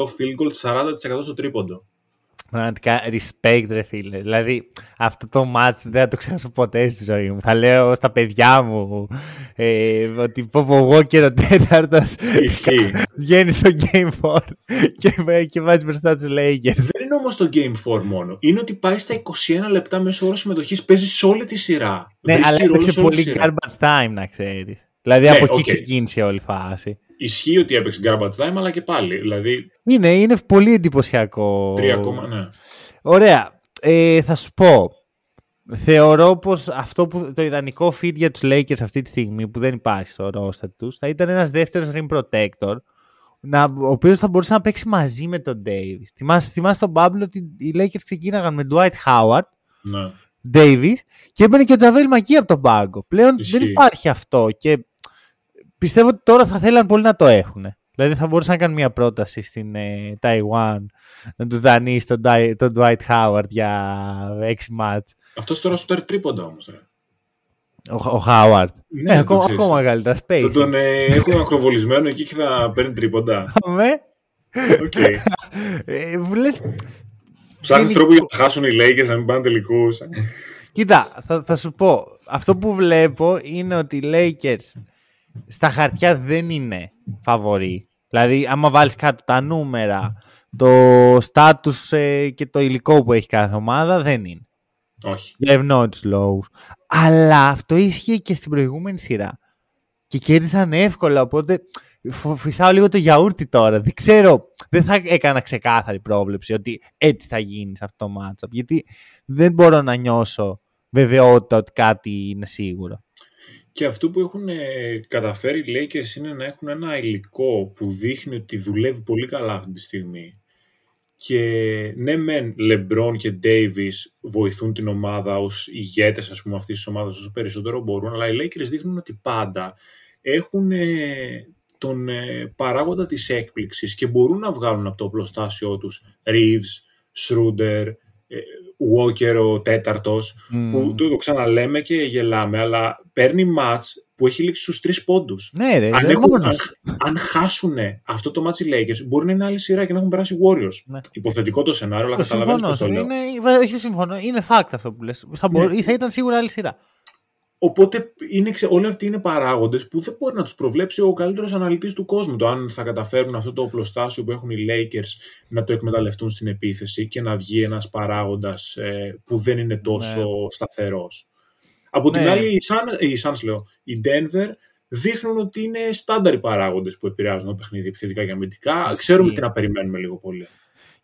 field goal, 40% στο τρίποντο. Πραγματικά respect ρε φίλε. Δηλαδή αυτό το match δεν θα το ξεχάσω ποτέ στη ζωή μου. Θα λέω στα παιδιά μου ε, ότι πω πω εγώ και ο τέταρτος <laughs> βγαίνει στο Game 4 και, και βάζει μπροστά τους Lakers. Δεν είναι όμως το Game 4 μόνο. Είναι ότι πάει στα 21 λεπτά μέσω όρο συμμετοχής. Παίζει σε όλη τη σειρά. Ναι, αλλά έπαιξε πολύ garbage time να ξέρεις. Δηλαδή ναι, από εκεί okay. ξεκίνησε όλη η φάση. Ισχύει ότι έπαιξε garbage time, αλλά και πάλι. Δηλαδή... Είναι, είναι πολύ εντυπωσιακό. Τρία ακόμα, ναι. Ωραία. Ε, θα σου πω. Θεωρώ πως αυτό που το ιδανικό feed για τους Lakers αυτή τη στιγμή που δεν υπάρχει στο roster τους θα ήταν ένας δεύτερος rim protector να, ο οποίος θα μπορούσε να παίξει μαζί με τον Davis. Θυμάσαι, θυμάσαι τον Bubble ότι οι Lakers ξεκίναγαν με Dwight Howard, ναι. Davis και έμπαινε και ο Τζαβέλ Μακί από τον πάγκο. Πλέον δεν υπάρχει αυτό και πιστεύω ότι τώρα θα θέλαν πολύ να το έχουν. Δηλαδή θα μπορούσαν να κάνουν μια πρόταση στην ε, Ταϊουάν να τους δανείσει τον, τον Dwight Howard για 6 ματς. Αυτός τώρα σουτάρει τρίποντα όμως. Ρε. Ο, ο Χάουαρντ. Ναι, ε, ακόμα, ακόμα μεγαλύτερα. Space. Θα τον ε, έχουν ακροβολισμένο εκεί και θα παίρνει τρίποντα. <laughs> Αμέ. Οκ. ε, λες... Ψάχνεις τρόπο για να χάσουν οι Lakers να μην πάνε τελικούς. Κοίτα, θα, θα σου πω. Αυτό που βλέπω είναι ότι οι Lakers στα χαρτιά δεν είναι φαβορή. Δηλαδή, άμα βάλεις κάτω τα νούμερα, το στάτους ε, και το υλικό που έχει κάθε ομάδα, δεν είναι. Όχι. Για τους λόγους. Αλλά αυτό ίσχυε και στην προηγούμενη σειρά. Και κέρδισαν εύκολα, οπότε φυσάω λίγο το γιαούρτι τώρα. Δεν ξέρω, δεν θα έκανα ξεκάθαρη πρόβλεψη ότι έτσι θα γίνει σε αυτό το matchup. Γιατί δεν μπορώ να νιώσω βεβαιότητα ότι κάτι είναι σίγουρο. Και αυτό που έχουν ε, καταφέρει οι Lakers είναι να έχουν ένα υλικό που δείχνει ότι δουλεύει πολύ καλά αυτή τη στιγμή. Και ναι μεν LeBron και Davis βοηθούν την ομάδα ως ηγέτες ας πούμε αυτής της ομάδας όσο περισσότερο μπορούν, αλλά οι Lakers δείχνουν ότι πάντα έχουν ε, τον ε, παράγοντα της έκπληξης και μπορούν να βγάλουν από το οπλοστάσιο τους Reeves, Schroeder, Walker ο τέταρτος, που το, το ξαναλέμε και γελάμε, αλλά παίρνει μάτς που έχει λήξει στους τρεις πόντους. Ναι, ρε, αν, έχουν, αν, αν, χάσουν αυτό το μάτς οι Lakers, μπορεί να είναι άλλη σειρά και να έχουν περάσει οι Warriors. Ναι. Υποθετικό το σενάριο, αλλά καταλαβαίνετε πώς το λέω. Είναι, όχι, συμφωνώ. Είναι fact αυτό που λες. Θα, ναι. θα ήταν σίγουρα άλλη σειρά. Οπότε είναι, όλοι αυτοί είναι παράγοντες που δεν μπορεί να τους προβλέψει ο καλύτερος αναλυτής του κόσμου. Το αν θα καταφέρουν αυτό το οπλοστάσιο που έχουν οι Lakers να το εκμεταλλευτούν στην επίθεση και να βγει ένας παράγοντας ε, που δεν είναι τόσο ναι. σταθερός. Από την ναι. άλλη, οι Suns, οι, Suns, λέω, οι Denver δείχνουν ότι είναι στάνταροι παράγοντες που επηρεάζουν το παιχνίδι επιθετικά και αμυντικά. Ξέρουμε τι να περιμένουμε λίγο πολύ.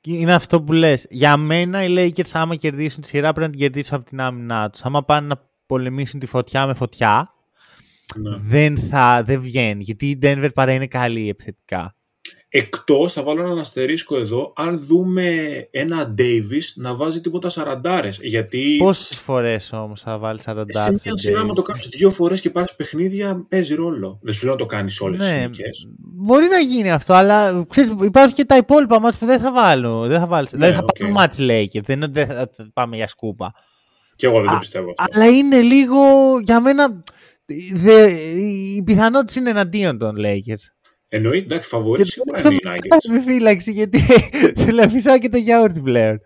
Είναι αυτό που λες. Για μένα οι Lakers άμα κερδίσουν τη σειρά πρέπει να την κερδίσουν από την άμυνά τους. Άμα πάνε να πολεμήσουν τη φωτιά με φωτιά, Ναι. δεν θα δεν βγαίνει. Γιατί η Denver παρά είναι καλή επιθετικά. Εκτός, θα βάλω έναν αστερίσκο εδώ, αν δούμε ένα Davis να βάζει τίποτα σαραντάρες. Γιατί Πόσες φορές όμως θα βάλει 40 σε μια σειρά, άμα το κάνεις δύο φορές και πάρεις παιχνίδια, παίζει ρόλο. Δεν σου λέω να το κάνεις όλες τις Ναι, νίκες. μπορεί να γίνει αυτό, αλλά ξέρεις, υπάρχουν και τα υπόλοιπα μάτς που δεν θα βάλουν. Δεν θα βάλεις. δηλαδή θα οκ. πάρουν μάτς Lakers, δεν είναι ότι δεν θα θα πάμε για σκούπα. Και εγώ δεν το Α, πιστεύω αυτό. Αλλά είναι λίγο, για μένα, δε, οι πιθανότητε είναι εναντίον των Lakers. Εννοείται, εντάξει, φαβορή Και σίγουρα αυτό είναι οι με Nuggets. κάνει φύλαξη, γιατί <laughs> σε λαφισάω και το γιαούρτι πλέον.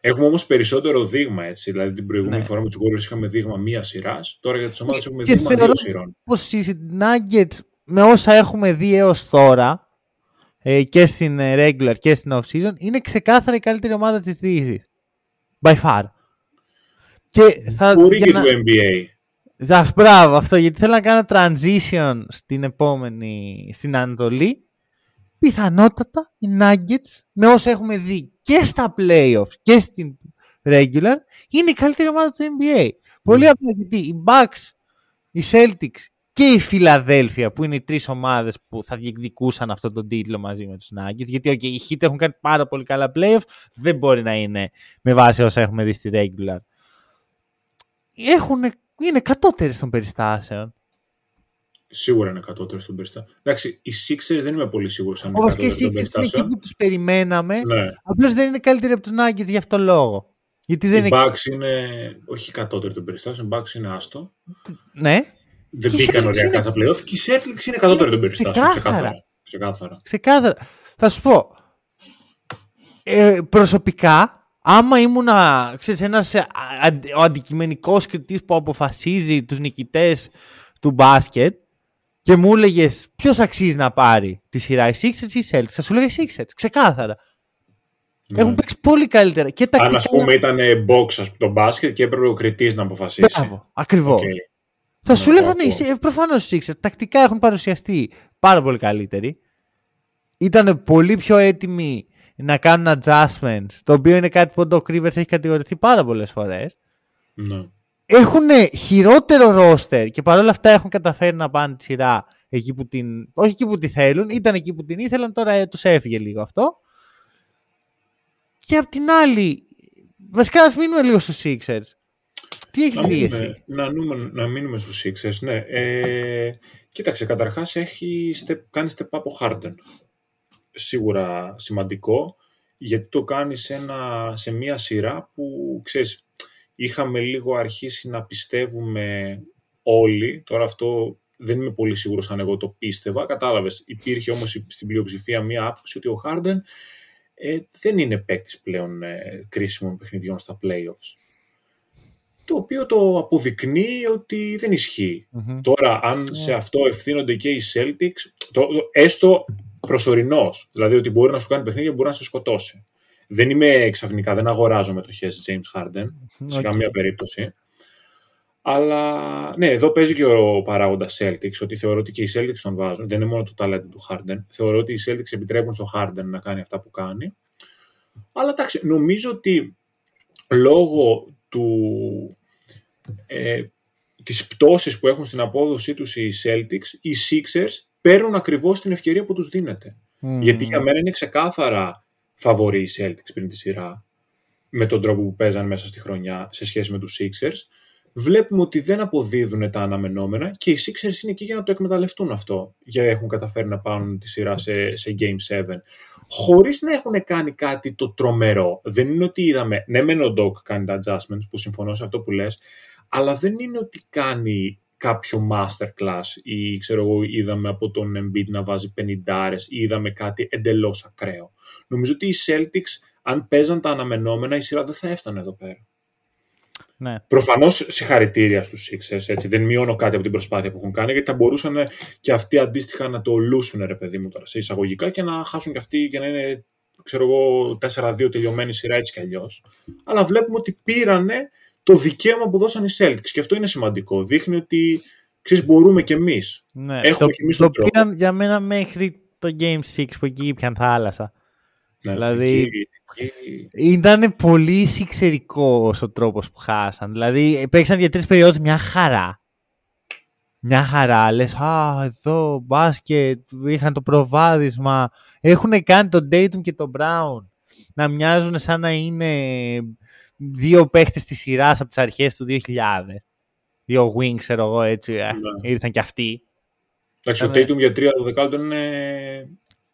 Έχουμε όμως περισσότερο δείγμα έτσι. Δηλαδή την προηγούμενη Ναι. φορά με τους Warriors είχαμε δείγμα μία σειράς. Τώρα για τις ομάδες έχουμε Και δείγμα δύο θεωρώ σειρών. πως οι Nuggets με όσα έχουμε δει έως τώρα ε, και στην ε, regular και στην off season είναι ξεκάθαρα η καλύτερη ομάδα της Δύσης. By far. Και θα, Μπορεί για και να- του NBA. Ζαφ, μπράβο αυτό, γιατί θέλω να κάνω transition στην επόμενη, στην Ανατολή. Πιθανότατα οι Nuggets, με όσα έχουμε δει και στα playoffs και στην regular, είναι η καλύτερη ομάδα του NBA. Πολύ απλά γιατί οι Bucks, οι Celtics και η Φιλαδέλφια, που είναι οι τρεις ομάδες που θα διεκδικούσαν αυτό τον τίτλο μαζί με τους Nuggets, γιατί okay, οι Heat έχουν κάνει πάρα πολύ καλά playoffs, δεν μπορεί να είναι με βάση όσα έχουμε δει στη regular. Έχουν, είναι κατώτερες των περιστάσεων. Σίγουρα είναι κατώτερο στον περιστάσιο. Εντάξει, οι Sixers δεν είμαι πολύ σίγουρος αν Ο είναι βασικά οι κατώτερο των Sixers είναι εκεί περιστάσεων. που τους περιμέναμε, Ναι. απλώς δεν είναι καλύτεροι από τους Nuggets για αυτό λόγο. Γιατί δεν Οι είναι... Bucks είναι όχι κατώτερο των περιστάσεων, οι Bucks είναι άστο. Ναι, Δεν Και οι μπήκαν Celtics οριακά είναι- στα playoff και οι Celtics είναι κατώτερο των περιστάσεων. Ξεκάθαρα. Ξεκάθαρα. Ξεκάθαρα. ξεκάθαρα. Θα σου πω, ε, προσωπικά, άμα ήμουνα, ξέρεις, ένας, ε, αντι- ο αντικειμενικός κριτής που αποφασίζει τους νικητές του μπάσκετ και μου έλεγες ποιος αξίζει να πάρει τη σειρά, οι Sixers ή οι Celtics, θα σου λέγα οι Sixers, ξεκάθαρα. Ναι. Έχουν παίξει πολύ καλύτερα. Και Αν τακτικά... ας πούμε ήταν box ας πούμε, το μπάσκετ και έπρεπε ο κριτής να αποφασίσει. Μπράβο, ακριβώς. Οκ. Θα σου Ναι, λέγανε, το ακούω. προφανώς οι Sixers τακτικά έχουν παρουσιαστεί πάρα πολύ καλύτεροι. Ήταν πολύ πιο έτοιμοι να κάνουν adjustments, το οποίο είναι κάτι που ο Doc Rivers έχει κατηγορηθεί πάρα πολλές φορές. Ναι. Έχουν χειρότερο roster και παρόλα αυτά έχουν καταφέρει να πάνε τη σειρά εκεί που την... Όχι εκεί που τη θέλουν, ήταν εκεί που την ήθελαν, τώρα ε, τους έφυγε λίγο αυτό. Και απ' την άλλη, βασικά ας μείνουμε λίγο στους Sixers. Τι έχεις Να δει μείνουμε, εσύ; να, μείνουμε, να μείνουμε στους Sixers, ναι. Ε, κοίταξε, καταρχάς έχει step, κάνει step up ο Harden. Σίγουρα σημαντικό, γιατί το κάνεις σε, ένα, σε μια σειρά που, ξέρεις, είχαμε λίγο αρχίσει να πιστεύουμε όλοι, τώρα αυτό δεν είμαι πολύ σίγουρος αν εγώ το πίστευα, κατάλαβες, υπήρχε όμως στην πλειοψηφία μια άποψη ότι ο Harden ε, δεν είναι παίκτης πλέον ε, κρίσιμων παιχνιδιών στα playoffs το οποίο το αποδεικνύει ότι δεν ισχύει. Μμμ. Τώρα, αν σε αυτό ευθύνονται και οι Celtics, το, το- έστω προσωρινός, δηλαδή ότι μπορεί να σου κάνει παιχνίδια, μπορεί να σε σκοτώσει. Δεν είμαι ξαφνικά, δεν αγοράζω μετοχές James Harden, σε Οκ. καμία περίπτωση. Αλλά ναι, εδώ παίζει και ο παράγοντας Celtics, ότι θεωρώ ότι και οι Celtics τον βάζουν. Δεν είναι μόνο το ταλέντο του Harden. Θεωρώ ότι οι Celtics επιτρέπουν στο Harden να κάνει αυτά που κάνει. Αλλά εντάξει, νομίζω ότι λόγω του, ε, της πτώσης που έχουν στην απόδοσή τους οι Celtics, οι Sixers παίρνουν ακριβώς την ευκαιρία που τους δίνεται. Μμμ. Γιατί για μένα είναι ξεκάθαρα φαβορεί οι Celtics πριν τη σειρά με τον τρόπο που παίζαν μέσα στη χρονιά σε σχέση με τους Sixers. Βλέπουμε ότι δεν αποδίδουν τα αναμενόμενα και οι Sixers είναι εκεί για να το εκμεταλλευτούν αυτό. Για έχουν καταφέρει να πάρουν τη σειρά σε, σε Game 7. Χωρίς να έχουν κάνει κάτι το τρομερό. Δεν είναι ότι είδαμε, ναι μεν ο Doc κάνει τα adjustments που συμφωνώ σε αυτό που λες, αλλά δεν είναι ότι κάνει κάποιο masterclass ή ξέρω εγώ είδαμε από τον Embiid να βάζει 50 ή είδαμε κάτι εντελώς ακραίο. Νομίζω ότι οι Celtics αν παίζαν τα αναμενόμενα η σειρά δεν θα έφτανε εδώ πέρα. Ναι. Προφανώς συγχαρητήρια στους Sixers. Έτσι. Δεν μειώνω κάτι από την προσπάθεια που έχουν κάνει, γιατί θα μπορούσαν και αυτοί αντίστοιχα να το λούσουν, ρε παιδί μου, τώρα σε εισαγωγικά και να χάσουν και αυτοί και να είναι, ξέρω εγώ, 4-2 τελειωμένη σειρά έτσι κι αλλιώς. Αλλά βλέπουμε ότι πήρανε το δικαίωμα που δώσαν οι Celtics. Και αυτό είναι σημαντικό. Δείχνει ότι ξέρεις, μπορούμε κι εμείς. Ναι. Έχουμε το, κι εμείς το τον τρόπο. πήραν για μένα μέχρι το Game 6 που εκεί ήπιαν θάλασσα. Ναι, Δηλαδή, εκεί- εκεί- Ήταν πολύ σιξερικό ο τρόπος που χάσαν. Δηλαδή, παίξαν για τρεις περιόδου μια χαρά. μια χαρά. Λες, α, εδώ μπάσκετ, είχαν το προβάδισμα. Έχουν κάνει τον Dayton και τον Brown να μοιάζουν σαν να είναι δύο παίχτες της σειράς από τις αρχές του 2000. Δύο wings, ξέρω εγώ, έτσι, ναι. ήρθαν και αυτοί. Εντάξει, ο Tatum για τρία δεκάλεπτο είναι...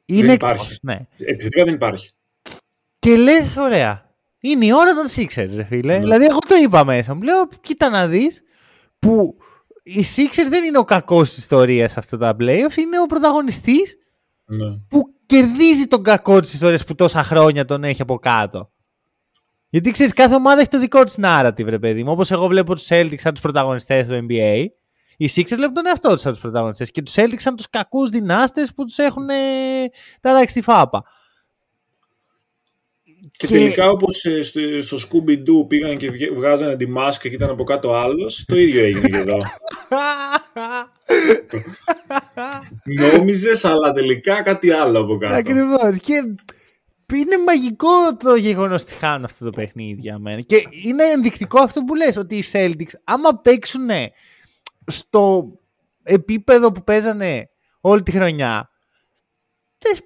Είναι δεν υπάρχει. ναι. Επιθετικά δεν υπάρχει. Και λες, ωραία, είναι η ώρα των Sixers, ρε φίλε. Ναι. Δηλαδή, εγώ το είπα μέσα μου. Λέω, κοίτα να δεις που οι Sixers δεν είναι ο κακός της ιστορίας αυτό τα playoffs, είναι ο πρωταγωνιστής ναι. που κερδίζει τον κακό της ιστορίας που τόσα χρόνια τον έχει από κάτω. Γιατί ξέρεις, κάθε ομάδα έχει το δικό της narrative, ρε παιδί μου. Όπως εγώ βλέπω τους Celtics σαν τους πρωταγωνιστές του NBA, οι Sixers βλέπουν τον εαυτό τους σαν τους πρωταγωνιστές και τους Celtics σαν τους κακούς δυνάστες που τους έχουν ε, ταράξει τη φάπα. Και, και... τελικά όπως ε, στο, στο Scooby Doo πήγαν και βγάζανε τη μάσκα και ήταν από κάτω άλλος, το ίδιο έγινε και εδώ. <laughs> Νόμιζες, αλλά τελικά κάτι άλλο από κάτω. Ακριβώς. Και είναι μαγικό το γεγονός ότι χάνουν αυτό το παιχνίδι για μένα. Και είναι ενδεικτικό αυτό που λες, ότι οι Celtics, άμα παίξουν στο επίπεδο που παίζανε όλη τη χρονια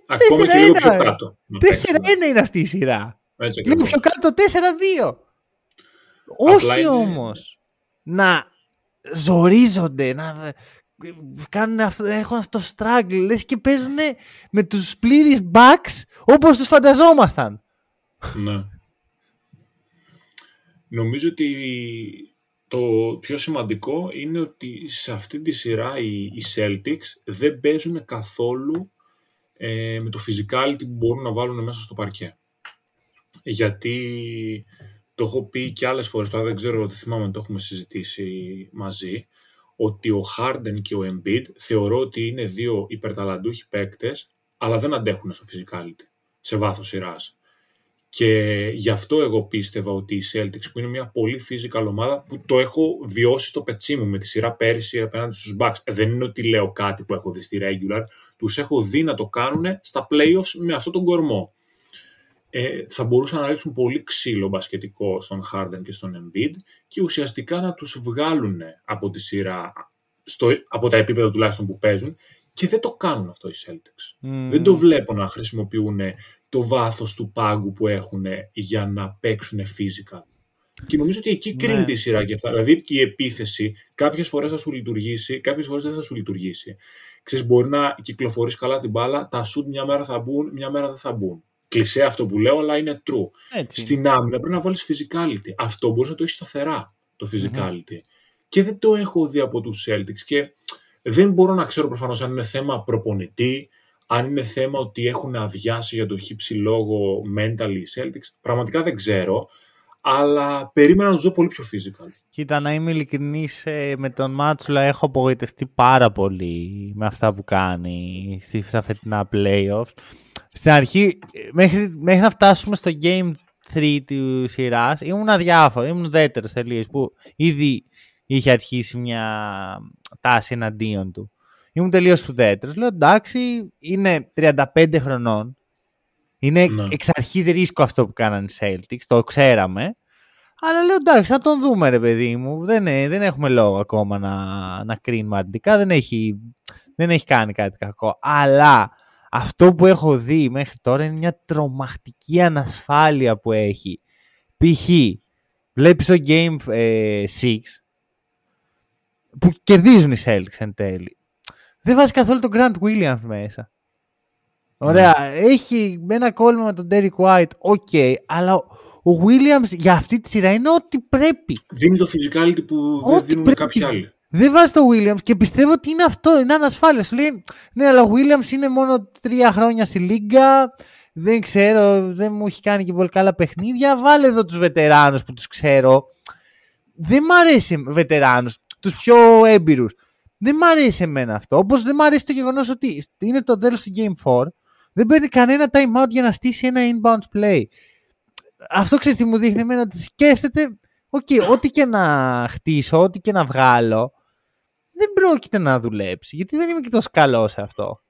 Ακόμα και λίγο πιο κάτω. 4-1 είναι αυτή η σειρά. λίγο πιο κάτω 4-2. Όχι όμως να ζορίζονται, να κάνουν αυτό, έχουν αυτό το struggle, λες και παίζουν με τους πλήρεις backs όπως τους φανταζόμασταν. Ναι. Νομίζω ότι το πιο σημαντικό είναι ότι σε αυτή τη σειρά οι, Celtics δεν παίζουν καθόλου ε, με το physicality που μπορούν να βάλουν μέσα στο παρκέ. Γιατί το έχω πει και άλλες φορές, τώρα δεν ξέρω, δεν θυμάμαι αν το έχουμε συζητήσει μαζί, ότι ο Harden και ο Embiid θεωρώ ότι είναι δύο υπερταλαντούχοι παίκτες, αλλά δεν αντέχουν στο physicality, σε βάθος σειράς. Και γι' αυτό εγώ πίστευα ότι οι Celtics, που είναι μια πολύ physical ομάδα, που το έχω βιώσει στο πετσί μου με τη σειρά πέρυσι απέναντι στους Bucks. Δεν είναι ότι λέω κάτι που έχω δει στη regular. Τους έχω δει να το κάνουν στα playoffs με αυτόν τον κορμό ε, θα μπορούσαν να ρίξουν πολύ ξύλο μπασκετικό στον Harden και στον Embiid και ουσιαστικά να τους βγάλουν από τη σειρά, στο, από τα επίπεδα τουλάχιστον που παίζουν και δεν το κάνουν αυτό οι Celtics. Δεν το βλέπω να χρησιμοποιούν το βάθος του πάγκου που έχουν για να παίξουν physical. Και νομίζω ότι εκεί κρίνεται ναι. η σειρά και αυτά. Δηλαδή η επίθεση κάποιες φορές θα σου λειτουργήσει, κάποιες φορές δεν θα σου λειτουργήσει. Ξέρεις, μπορεί να κυκλοφορείς καλά την μπάλα, τα σουτ μια μέρα θα μπουν, μια μέρα δεν θα μπουν κλεισέ αυτό που λέω, αλλά είναι true. Έτσι. Στην άμυνα πρέπει να βάλεις physicality. Αυτό μπορείς να το έχεις σταθερά, το physicality. Και δεν το έχω δει από τους Celtics. Και δεν μπορώ να ξέρω προφανώς αν είναι θέμα προπονητή, αν είναι θέμα ότι έχουν αδειάσει για το χύψη λόγο mentally οι Celtics. Πραγματικά δεν ξέρω. Αλλά περίμενα να τους δω πολύ πιο physical. Κοίτα, να είμαι ειλικρινής ε, με τον Μάτσουλα, έχω απογοητευτεί πάρα πολύ με αυτά που κάνει στα φετινά playoffs στην αρχή, μέχρι, μέχρι να φτάσουμε στο Game 3 του σειράς, ήμουν αδιάφορο, ήμουν ουδέτερος τελείως που ήδη είχε αρχίσει μια τάση εναντίον του. Ήμουν τελείως ουδέτερος. Λέω εντάξει, είναι 35 χρονών. Είναι ναι. εξ αρχής ρίσκο αυτό που κάνανε οι Celtics, το ξέραμε. Αλλά λέω εντάξει, θα τον δούμε ρε παιδί μου. Δεν, δεν έχουμε λόγο ακόμα να, να κρίνουμε αρνητικά. Δεν έχει, δεν έχει κάνει κάτι κακό. Αλλά αυτό που έχω δει μέχρι τώρα είναι μια τρομακτική ανασφάλεια που έχει. Π.χ. βλέπεις το Game 6 ε, που κερδίζουν οι Celtics εν τέλει. Δεν βάζει καθόλου τον Grant Williams μέσα. Ωραία, mm. έχει ένα κόλλημα με τον Derek White, OK, okay, αλλά ο Williams για αυτή τη σειρά είναι ό,τι πρέπει. Δίνει το physicality που δεν δίνουν κάποιοι άλλοι δεν βάζεις το Williams και πιστεύω ότι είναι αυτό, είναι ανασφάλεια. Σου λέει, ναι, αλλά ο Williams είναι μόνο τρία χρόνια στη Λίγκα. Δεν ξέρω, δεν μου έχει κάνει και πολύ καλά παιχνίδια. Βάλε εδώ τους βετεράνους που τους ξέρω. Δεν μ' αρέσει βετεράνους, τους πιο έμπειρους. Δεν μ' αρέσει εμένα αυτό. Όπως δεν μ' αρέσει το γεγονός ότι είναι το τέλος του Game 4. Δεν παίρνει κανένα time out για να στήσει ένα inbound play. Αυτό ξέρεις τι μου δείχνει εμένα ότι σκέφτεται. OK, okay, ό,τι και να χτίσω, ό,τι και να βγάλω, δεν πρόκειται να δουλέψει. Γιατί δεν είμαι και τόσο καλός σε αυτό.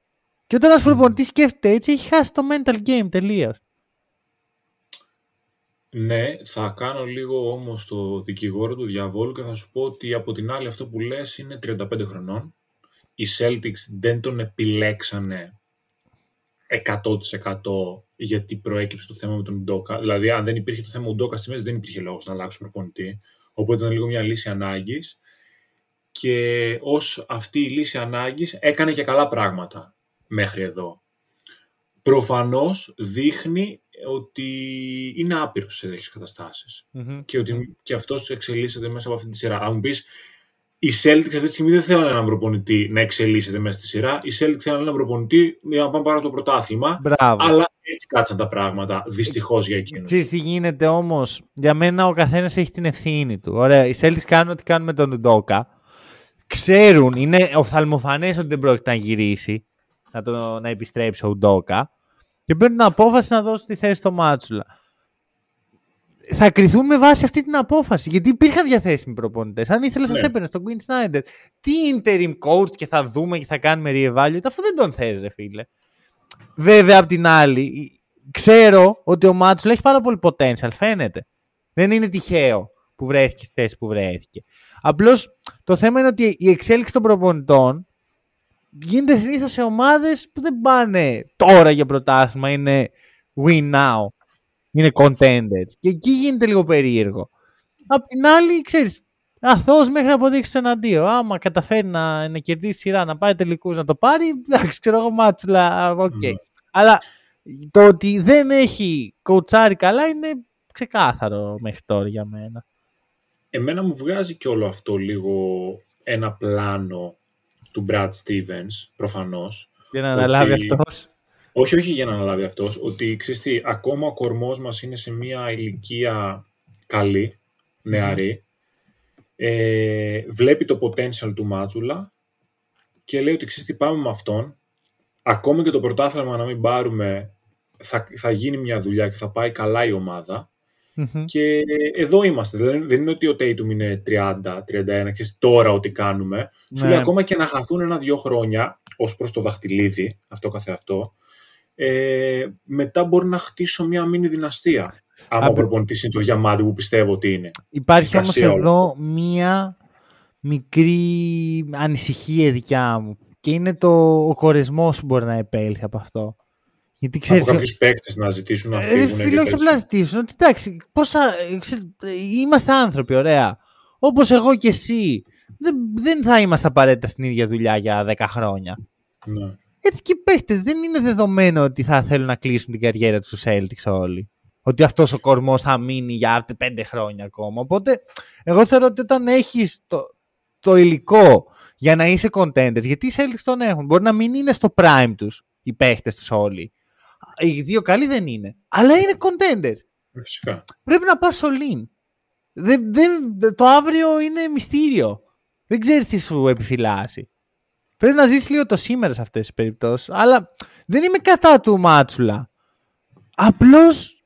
Και όταν ένα προπονητή σκέφτεται έτσι, έχει χάσει το mental game τελείως. Ναι, θα κάνω λίγο όμως το δικηγόρο του διαβόλου και θα σου πω ότι από την άλλη αυτό που λες είναι 35 χρονών. Οι Celtics δεν τον επιλέξανε 100% γιατί προέκυψε το θέμα με τον Ντόκα. Δηλαδή, αν δεν υπήρχε το θέμα του Ντόκας στη μέση, δεν υπήρχε λόγος να αλλάξουν προπονητή. Οπότε ήταν λίγο μια λύση ανάγκης. Και ως αυτή η λύση ανάγκης έκανε και καλά πράγματα μέχρι εδώ. Προφανώς δείχνει ότι είναι άπειρος σε τέτοιε Και ότι και αυτός εξελίσσεται μέσα από αυτή τη σειρά. Αν μου πεις, οι Celtics αυτή τη στιγμή δεν θέλουν έναν προπονητή να εξελίσσεται μέσα στη σειρά. Οι Celtics θέλουν έναν προπονητή για να πάνε πάρα το πρωτάθλημα. Μπράβο. Αλλά έτσι κάτσαν τα πράγματα. Δυστυχώς για εκείνους. Ξέρεις τι γίνεται όμως; Για μένα ο καθένας έχει την ευθύνη του. Ωραία. Οι Celtics κάνουν ό,τι κάνουν με τον Ουντόκα. Ξέρουν, είναι οφθαλμοφανές ότι δεν πρόκειται να γυρίσει. Να, το, να επιστρέψει ο Ουντόκα. Και παίρνουν απόφαση να δώσουν τη θέση στο Μάτσουλα θα κρυθούν με βάση αυτή την απόφαση. Γιατί υπήρχαν διαθέσιμοι προπονητές. Αν ήθελες, να σε έπαιρνε στον Queen Snyder. Τι interim coach και θα δούμε και θα κάνουμε re-evaluate, αφού δεν τον θες, ρε φίλε. Βέβαια, απ' την άλλη, ξέρω ότι ο Mazzulla έχει πάρα πολύ potential, φαίνεται. Δεν είναι τυχαίο που βρέθηκε στη θέση που βρέθηκε. Απλώς το θέμα είναι ότι η εξέλιξη των προπονητών γίνεται συνήθως σε ομάδες που δεν πάνε τώρα για πρωτάθλημα, είναι win now είναι contenders. Και εκεί γίνεται λίγο περίεργο. Απ' την άλλη, ξέρεις, αθώος μέχρι να αποδείξει το εναντίον. Άμα καταφέρει να, να κερδίσει σειρά, να πάει τελικούς να το πάρει, εντάξει, ξέρω εγώ Mazzulla, OK. Okay. Ναι. Αλλά το ότι δεν έχει κοουτσάρει καλά είναι ξεκάθαρο μέχρι τώρα για μένα. Εμένα μου βγάζει και όλο αυτό λίγο ένα πλάνο του Brad Stevens, προφανώς. Για να αναλάβει ότι... αυτός. Όχι, όχι για να αναλάβει αυτός, ότι ξέρεις τι, ακόμα ο κορμός μας είναι σε μια ηλικία καλή, νεαρή. Ε, βλέπει το potential του Μάτσουλα και λέει ότι ξέρεις τι, πάμε με αυτόν. Ακόμα και το πρωτάθλημα να μην πάρουμε, θα, θα γίνει μια δουλειά και θα πάει καλά η ομαδα Και εδώ είμαστε. Δεν, δεν είναι ότι ο Tatum είναι 30, 31, ξέρεις τώρα ότι κάνουμε. Ναι. Σου λέει ακόμα και να χαθούν ένα-δύο χρόνια ως προς το δαχτυλίδι, αυτό καθεαυτό, ε, μετά μπορεί να χτίσω μια μίνι δυναστεία. Άμα ο προπονητής είναι το διαμάτι που πιστεύω ότι είναι. Υπάρχει όμως εδώ μια μικρή ανησυχία δικιά μου και είναι το, ο χωρισμός που μπορεί να επέλθει από αυτό. Γιατί ξέρεις, από κάποιους παίκτες να ζητήσουν να ε, φύγουν. Φίλε, όχι απλά να ζητήσουν. Ότι εντάξει, πόσα, είμαστε άνθρωποι, ωραία. Όπως εγώ και εσύ. Δεν, δεν θα είμαστε απαραίτητα στην ίδια δουλειά για 10 χρόνια. Ναι. Έτσι και οι παίχτε δεν είναι δεδομένο ότι θα θέλουν να κλείσουν την καριέρα τους Celtics όλοι. Ότι αυτός ο κορμός θα μείνει για πέντε χρόνια ακόμα. Οπότε, εγώ θεωρώ ότι όταν έχεις το, το υλικό για να είσαι contenders, γιατί οι Celtics τον έχουν, μπορεί να μην είναι στο prime τους οι παίχτε τους όλοι. Οι δύο καλοί δεν είναι. Αλλά είναι contenders. Φυσικά. Πρέπει να πας στο lean. Δεν, δεν, το αύριο είναι μυστήριο. Δεν ξέρεις τι σου επιφυλάσσει. Πρέπει να ζήσει λίγο το σήμερα σε αυτές τις περιπτώσεις. Αλλά δεν είμαι κατά του Μάτσουλα. Απλώς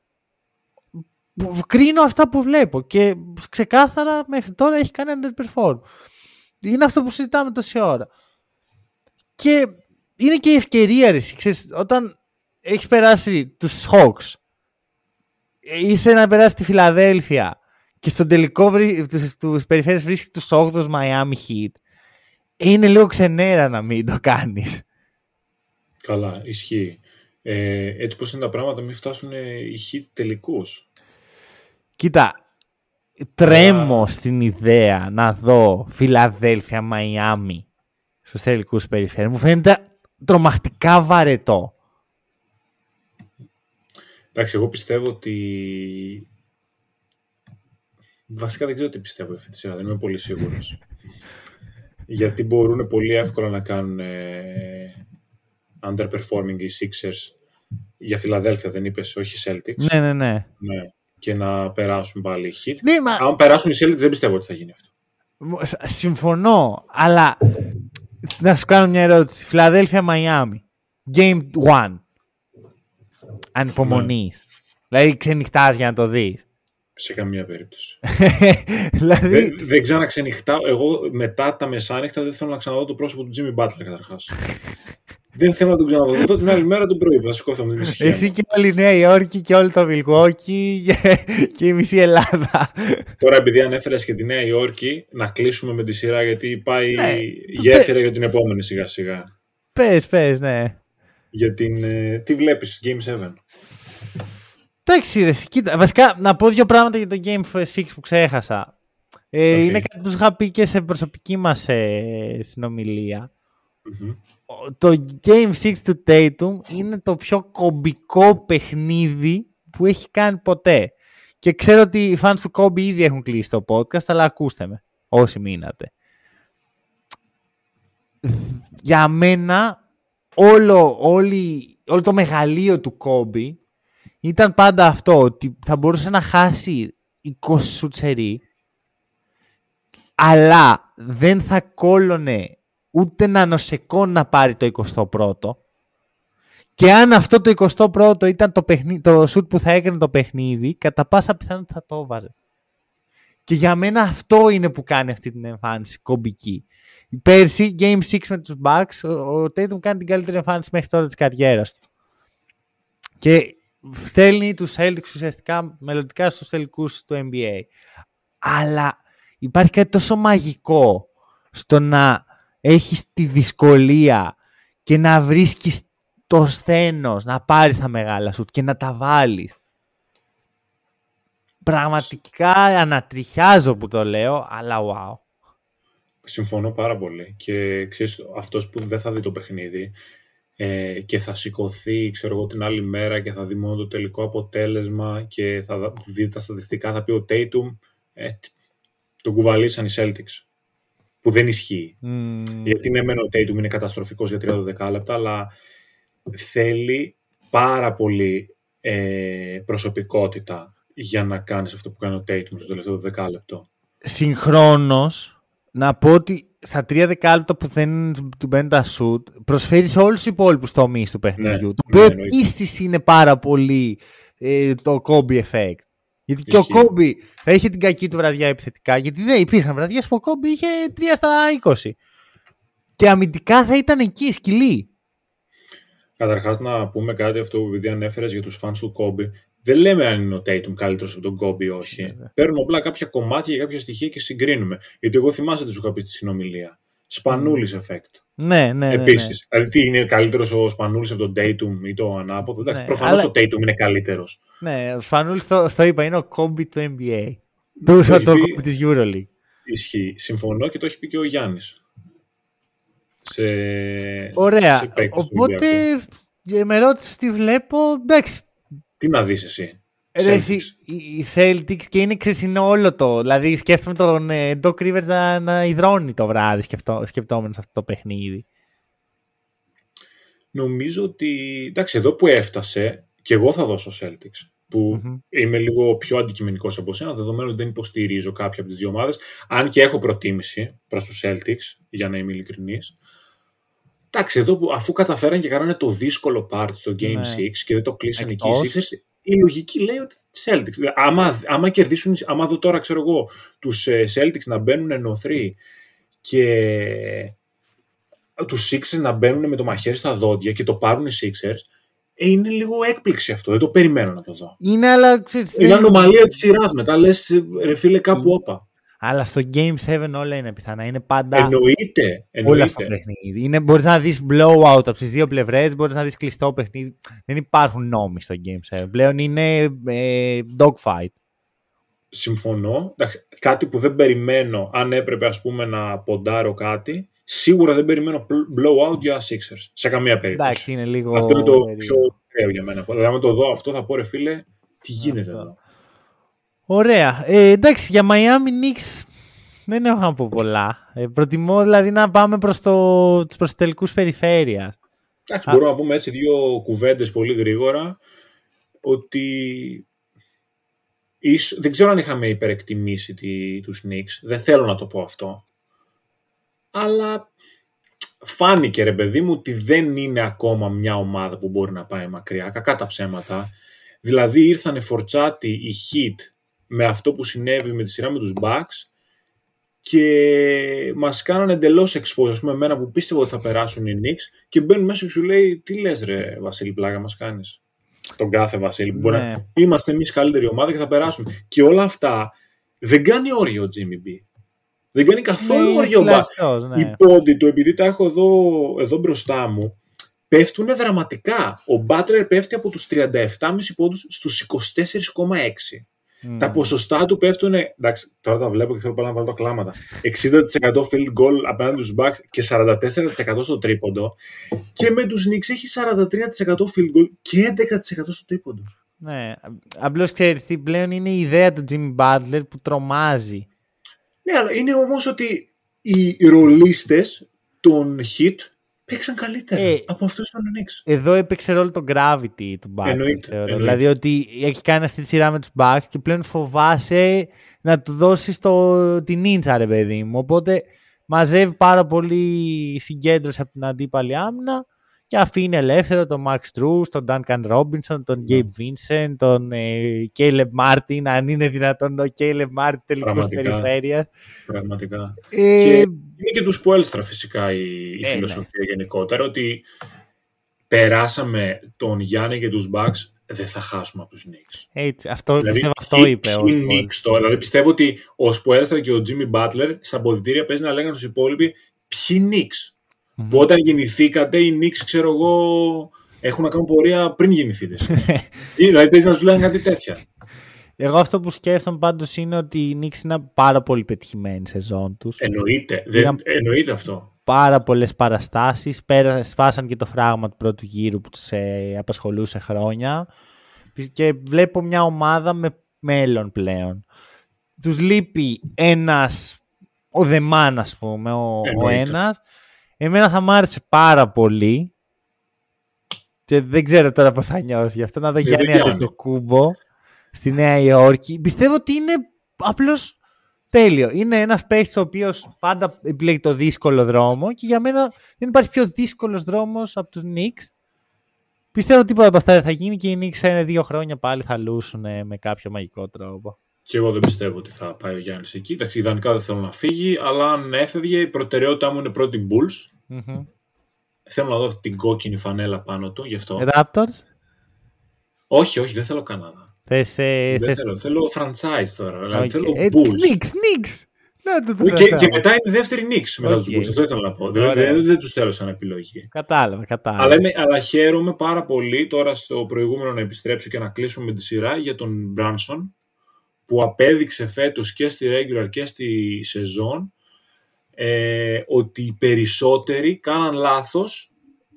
κρίνω αυτά που βλέπω και ξεκάθαρα μέχρι τώρα έχει κάνει underperform. Είναι αυτό που συζητάμε τόση ώρα. Και είναι και η ευκαιρία, ρε, ξέρεις, όταν έχεις περάσει τους Hawks, είσαι να περάσει τη Φιλαδέλφια και στον τελικό τους περιφέρειες βρίσκεις τους 8 Miami Heat είναι λίγο ξενέρα να μην το κάνεις. Καλά, ισχύει. Ε, έτσι πως είναι τα πράγματα μην φτάσουν οι hit τελικούς. Κοίτα, τρέμω στην ιδέα να δω Φιλαδέλφια, Μαϊάμι στους τελικούς περιφέρειες. Μου φαίνεται τρομακτικά βαρετό. Εντάξει, εγώ πιστεύω ότι... Βασικά δεν ξέρω τι πιστεύω αυτή τη σειρά, δεν είμαι πολύ σίγουρος γιατί μπορούν πολύ εύκολα να κάνουν ε, underperforming οι Sixers για Φιλαδέλφια δεν είπες, όχι Celtics. Ναι, ναι, ναι. ναι. Και να περάσουν πάλι οι Heat. Ναι, μα... Αν περάσουν οι Celtics δεν πιστεύω ότι θα γίνει αυτό. Συμφωνώ, αλλά να σου κάνω μια ερώτηση. Φιλαδέλφια, Μαϊάμι. Game 1. Ανυπομονή. Ναι. Δηλαδή ξενυχτάς για να το δεις. Σε καμία περίπτωση. <laughs> δηλαδή... Δεν, δεν ξαναξενυχτάω. Εγώ μετά τα μεσάνυχτα δεν θέλω να ξαναδώ το πρόσωπο του Jimmy Butler καταρχάς. <laughs> Δεν θέλω να τον ξαναδώ. την άλλη μέρα τον πρωί. Θα σηκώθω με την ησυχία. Εσύ και όλη η Νέα Υόρκη και όλο το Μιλγόκι και η μισή Ελλάδα. Τώρα, επειδή ανέφερες και τη Νέα Υόρκη, να κλείσουμε με τη σειρά γιατί πάει ναι, γέφυρα για την επόμενη σιγά σιγά. Πες, πες, ναι. Για την. Ε, τι βλέπεις, Game 7. Εντάξει, ρε, κοίτα. Βασικά, να πω δύο πράγματα για το Game 6 που ξέχασα. Ε, Είναι κάτι που σου είχα πει και σε προσωπική μας ε, συνομιλια Το Game 6 του Tatum είναι το πιο κομπικό παιχνίδι που έχει κάνει ποτέ. Και ξέρω ότι οι fans του Kobe ήδη έχουν κλείσει το podcast, αλλά ακούστε με, όσοι μείνατε. Για μένα, όλο, όλη, όλο το μεγαλείο του Kobe ήταν πάντα αυτό, ότι θα μπορούσε να χάσει 20 σουτσερί, αλλά δεν θα κόλωνε ούτε ένα νοσεκό να πάρει το 21ο. Και αν αυτό το 21ο ήταν το, παιχνί... το σουτ που θα έκανε το παιχνίδι, κατά πάσα πιθανότητα θα το βάζε. Και για μένα αυτό είναι που κάνει αυτή την εμφάνιση κομπική. Πέρσι, Game 6 με τους Bucks, ο Tatum κάνει την καλύτερη εμφάνιση μέχρι τώρα της καριέρας του. Και στέλνει τους Celtics ουσιαστικά μελλοντικά στους τελικούς του NBA. Αλλά υπάρχει κάτι τόσο μαγικό στο να έχεις τη δυσκολία και να βρίσκεις το σθένος, να πάρεις τα μεγάλα σου και να τα βάλεις. Πραγματικά ανατριχιάζω που το λέω, αλλά wow. Συμφωνώ πάρα πολύ και ξέρεις, αυτός που δεν θα δει το παιχνίδι ε, και θα σηκωθεί ξέρω εγώ, την άλλη μέρα και θα δει μόνο το τελικό αποτέλεσμα και θα δει τα στατιστικά, θα πει ο Tatum ε, τον κουβαλήσαν οι Celtics που δεν ισχύει. Mm. Γιατί ναι, μένω ο Tatum είναι καταστροφικός για 30 δεκάλεπτα, αλλά θέλει πάρα πολύ ε, προσωπικότητα για να κάνεις αυτό που κάνει ο Tatum στο τελευταίο δεκάλεπτο. Συγχρόνως, να πω ότι στα τρία δεκάλεπτα που δεν του μπαίνουν τα σουτ, προσφέρει σε όλους τους υπόλοιπους τομεί του παιχνιδιού. Ναι, το οποίο ναι, επίσης είναι πάρα πολύ ε, το Kobe effect. Γιατί και ο Kobe θα είχε την κακή του βραδιά επιθετικά, γιατί δεν υπήρχαν βραδιές που ο Kobe είχε 3 στα 20. Και αμυντικά θα ήταν εκεί, σκυλή. Καταρχάς, να πούμε κάτι αυτό που επειδή ανέφερες για τους fans του Kobe. Δεν λέμε αν είναι ο Tatum καλύτερος από τον Kobe ή όχι. Yeah. Παίρνουμε απλά κάποια κομμάτια για κάποια στοιχεία και συγκρίνουμε. Γιατί εγώ θυμάσαι τι σου είχα πει στη συνομιλία. Σπανούλης effect. Ναι, ναι. Επίσης. Ναι, ναι. Δηλαδή, τι είναι καλύτερος ο Σπανούλης από τον Tatum ή το ανάποδο; Ναι, Προφανώς αλλά... ο Tatum είναι καλύτερος. Ναι, ο Σπανούλης το, το είπα, είναι ο Kobe του NBA. Του το Kobe της Euroleague. Ισχύει. Συμφωνώ και το έχει πει και ο Γιάννης. Σε... Ωραία. Σε Οπότε με ρώτησες τι βλέπω. Εντάξει. Τι να δεις εσύ. Ρε, εσύ, οι Celtics και είναι ξεσυνό όλο το. Δηλαδή σκέφτομαι τον ε, Doc Rivers να, να υδρώνει το βράδυ σκεπτόμενος αυτό το παιχνίδι. Νομίζω ότι. Εντάξει, εδώ που έφτασε, και εγώ θα δώσω Celtics. Που mm-hmm. είμαι λίγο πιο αντικειμενικός από εσένα, δεδομένου ότι δεν υποστηρίζω κάποια από τις δύο ομάδες. Αν και έχω προτίμηση προς τους Celtics, για να είμαι ειλικρινής. Εντάξει, εδώ που αφού καταφέραν και κάνανε το δύσκολο part στο Game 6 ναι. και δεν το κλείσαν εκεί οι Sixers, η λογική λέει ότι Celtics. Άμα, άμα κερδίσουν, άμα δω τώρα, ξέρω εγώ, τους ε, Celtics να μπαίνουν εννοθροί και τους Sixers να μπαίνουν με το μαχαίρι στα δόντια και το πάρουν οι Sixers, ε, είναι λίγο έκπληξη αυτό. Δεν το περιμένω να το δω. Είναι, αλλά ξέρεις, Είναι ανομαλία της σειράς μετά. Λες, ρε φίλε, κάπου όπα. Αλλά στο Game 7 όλα είναι πιθανά. Είναι πάντα. Εννοείται. εννοείται. Όλα στο παιχνίδι. Είναι, μπορείς να δεις blowout από τις δύο πλευρές, μπορείς να δεις κλειστό παιχνίδι. Δεν υπάρχουν νόμοι στο Game 7. Πλέον είναι ε, dogfight. Συμφωνώ. Κάτι που δεν περιμένω, αν έπρεπε ας πούμε να ποντάρω κάτι, σίγουρα δεν περιμένω blowout για Sixers. Σε καμία περίπτωση. Εντάξει, είναι λίγο... Αυτό είναι το πιο ωραίο για μένα. Δηλαδή, αν το δω αυτό θα πω ρε φίλε, τι γίνεται εδώ. Ωραία. Ε, εντάξει, για Miami Knicks δεν έχω να πω πολλά. Ε, προτιμώ δηλαδή να πάμε προς, το, προς τελικούς περιφέρειας. Εντάξει, μπορούμε να πούμε έτσι δύο κουβέντες πολύ γρήγορα ότι δεν ξέρω αν είχαμε υπερεκτιμήσει τη, τους Knicks. Δεν θέλω να το πω αυτό. Αλλά φάνηκε ρε παιδί μου ότι δεν είναι ακόμα μια ομάδα που μπορεί να πάει μακριά. Κακά τα ψέματα. Δηλαδή ήρθανε φορτσάτη οι Heat με αυτό που συνέβη με τη σειρά με τους Bucks και μας κάνανε εντελώς exposure, ας πούμε εμένα που πίστευα ότι θα περάσουν οι Knicks και μπαίνουν μέσα και σου λέει τι λες ρε Βασίλη πλάκα μας κάνεις; Τον κάθε Βασίλη που μπορεί Ναι. να είμαστε εμείς καλύτερη ομάδα και θα περάσουμε και όλα αυτά δεν κάνει όριο ο Jimmy B δεν κάνει καθόλου Ναι, όριο ο μπάσκετ τουλάχιστον, ναι. οι πόντι του, επειδή τα έχω εδώ, εδώ μπροστά μου, πέφτουν δραματικά. Ο Μπάτλερ πέφτει από τους 37,5 πόντους στους 24,6. Μμ. Τα ποσοστά του πέφτουν, εντάξει, τώρα τα βλέπω και θέλω πάλι να βάλω τα κλάματα. 60% field goal απέναντι στους Bucks και 44% στο τρίποντο. Και με τους Knicks έχει 43% field goal και 11% στο τρίποντο. Ναι, απλώς ξέρεις, πλέον είναι η ιδέα του Jimmy Butler που τρομάζει. Ναι, αλλά είναι όμως ότι οι ρολίστες των hit παίξαν καλύτερα Ε, από αυτούς των Knicks. Εδώ έπαιξε ρόλο το gravity του Bucks. Εννοείται, θεωρώ. εννοείται. Δηλαδή ότι έχει κάνει αυτή τη σειρά με τους Bucks και πλέον φοβάσαι να του δώσεις το, την ίντσα, ρε παιδί μου. Οπότε μαζεύει πάρα πολύ συγκέντρωση από την αντίπαλη άμυνα και αφήνει ελεύθερο τον Max Drews, τον Duncan Robinson, τον Ναι. Gabe Vincent, τον ε, Caleb Martin, αν είναι δυνατόν ο Caleb Martin τελικός Πραγματικά. περιφέρειας. Πραγματικά. Ε, Και είναι και τους Σπουέλστρα φυσικά η, η Ε, φιλοσοφία γενικότερα, ότι περάσαμε τον Γιάννη και τους Bucks, δεν θα χάσουμε από τους Knicks. έτσι, αυτό, πιστεύω αυτό ποιοι- είπε ο ποιοι Spurs. Knicks τώρα. Δηλαδή πιστεύω ότι ο Σπουέλστρα και ο Jimmy Butler στα ποδητήρια παίζει να λέγανε στους υπόλοιποι ποιοι Knicks; Που όταν γεννηθήκατε οι Knicks, ξέρω εγώ, έχουν να κάνουν πορεία πριν γεννηθείτε. <laughs> Ή, δηλαδή παίζει να σου λένε κάτι τέτοια; Εγώ αυτό που σκέφτομαι πάντως είναι ότι οι Knicks είναι πάρα πολύ πετυχημένη σεζόν τους. Εννοείται. Δεν, Ήταν- εννοείται αυτό. πάρα πολλές παραστάσεις. Πέρα, σπάσαν και το φράγμα του πρώτου γύρου που τους ε, απασχολούσε χρόνια. Και βλέπω μια ομάδα με μέλλον πλέον. Τους λείπει ένας, ο Δεμάν ας πούμε, ο, ο Εννοείται. ένας. Εμένα θα μ' άρεσε πάρα πολύ. Και δεν ξέρω τώρα πώς θα νιώσει γι' αυτό. Να δω Ε, δεν Γιάννη κάνει. το κούμπο στη Νέα Υόρκη. Πιστεύω ότι είναι απλώς τέλειο. Είναι ένας παίχτης ο οποίος πάντα επιλέγει το δύσκολο δρόμο και για μένα δεν υπάρχει πιο δύσκολος δρόμος από τους Knicks. Πιστεύω ότι τίποτα από αυτά δεν θα γίνει και οι Knicks σε ένα-δύο χρόνια πάλι θα λούσουν ε, με κάποιο μαγικό τρόπο. Και εγώ δεν πιστεύω ότι θα πάει ο Γιάννης εκεί. Εντάξει, ιδανικά δεν θέλω να φύγει, αλλά αν έφευγε, η προτεραιότητά μου είναι πρώτη Bulls. Μμμ. Θέλω να δω την κόκκινη φανέλα πάνω του, γι' αυτό. Raptors, Όχι, όχι, δεν θέλω Καναδά. θες... ε, δεν θες... θέλω. Θέλω franchise τώρα. Δηλαδή Οκ. θέλω Ε, Bulls. Knicks, Knicks. Να το Και, το και θέμα. μετά είναι η δεύτερη Knicks μετά Οκ. τους Bulls. Αυτό ήθελα να πω. Δηλαδή Ωραία. δεν, δεν τους θέλω σαν επιλογή. Κατάλαβα, κατάλαβα. Αλλά, είμαι, αλλά χαίρομαι πάρα πολύ τώρα στο προηγούμενο να επιστρέψω και να κλείσουμε με τη σειρά για τον Brunson που απέδειξε φέτος και στη regular και στη σεζόν ε, ότι οι περισσότεροι κάναν λάθος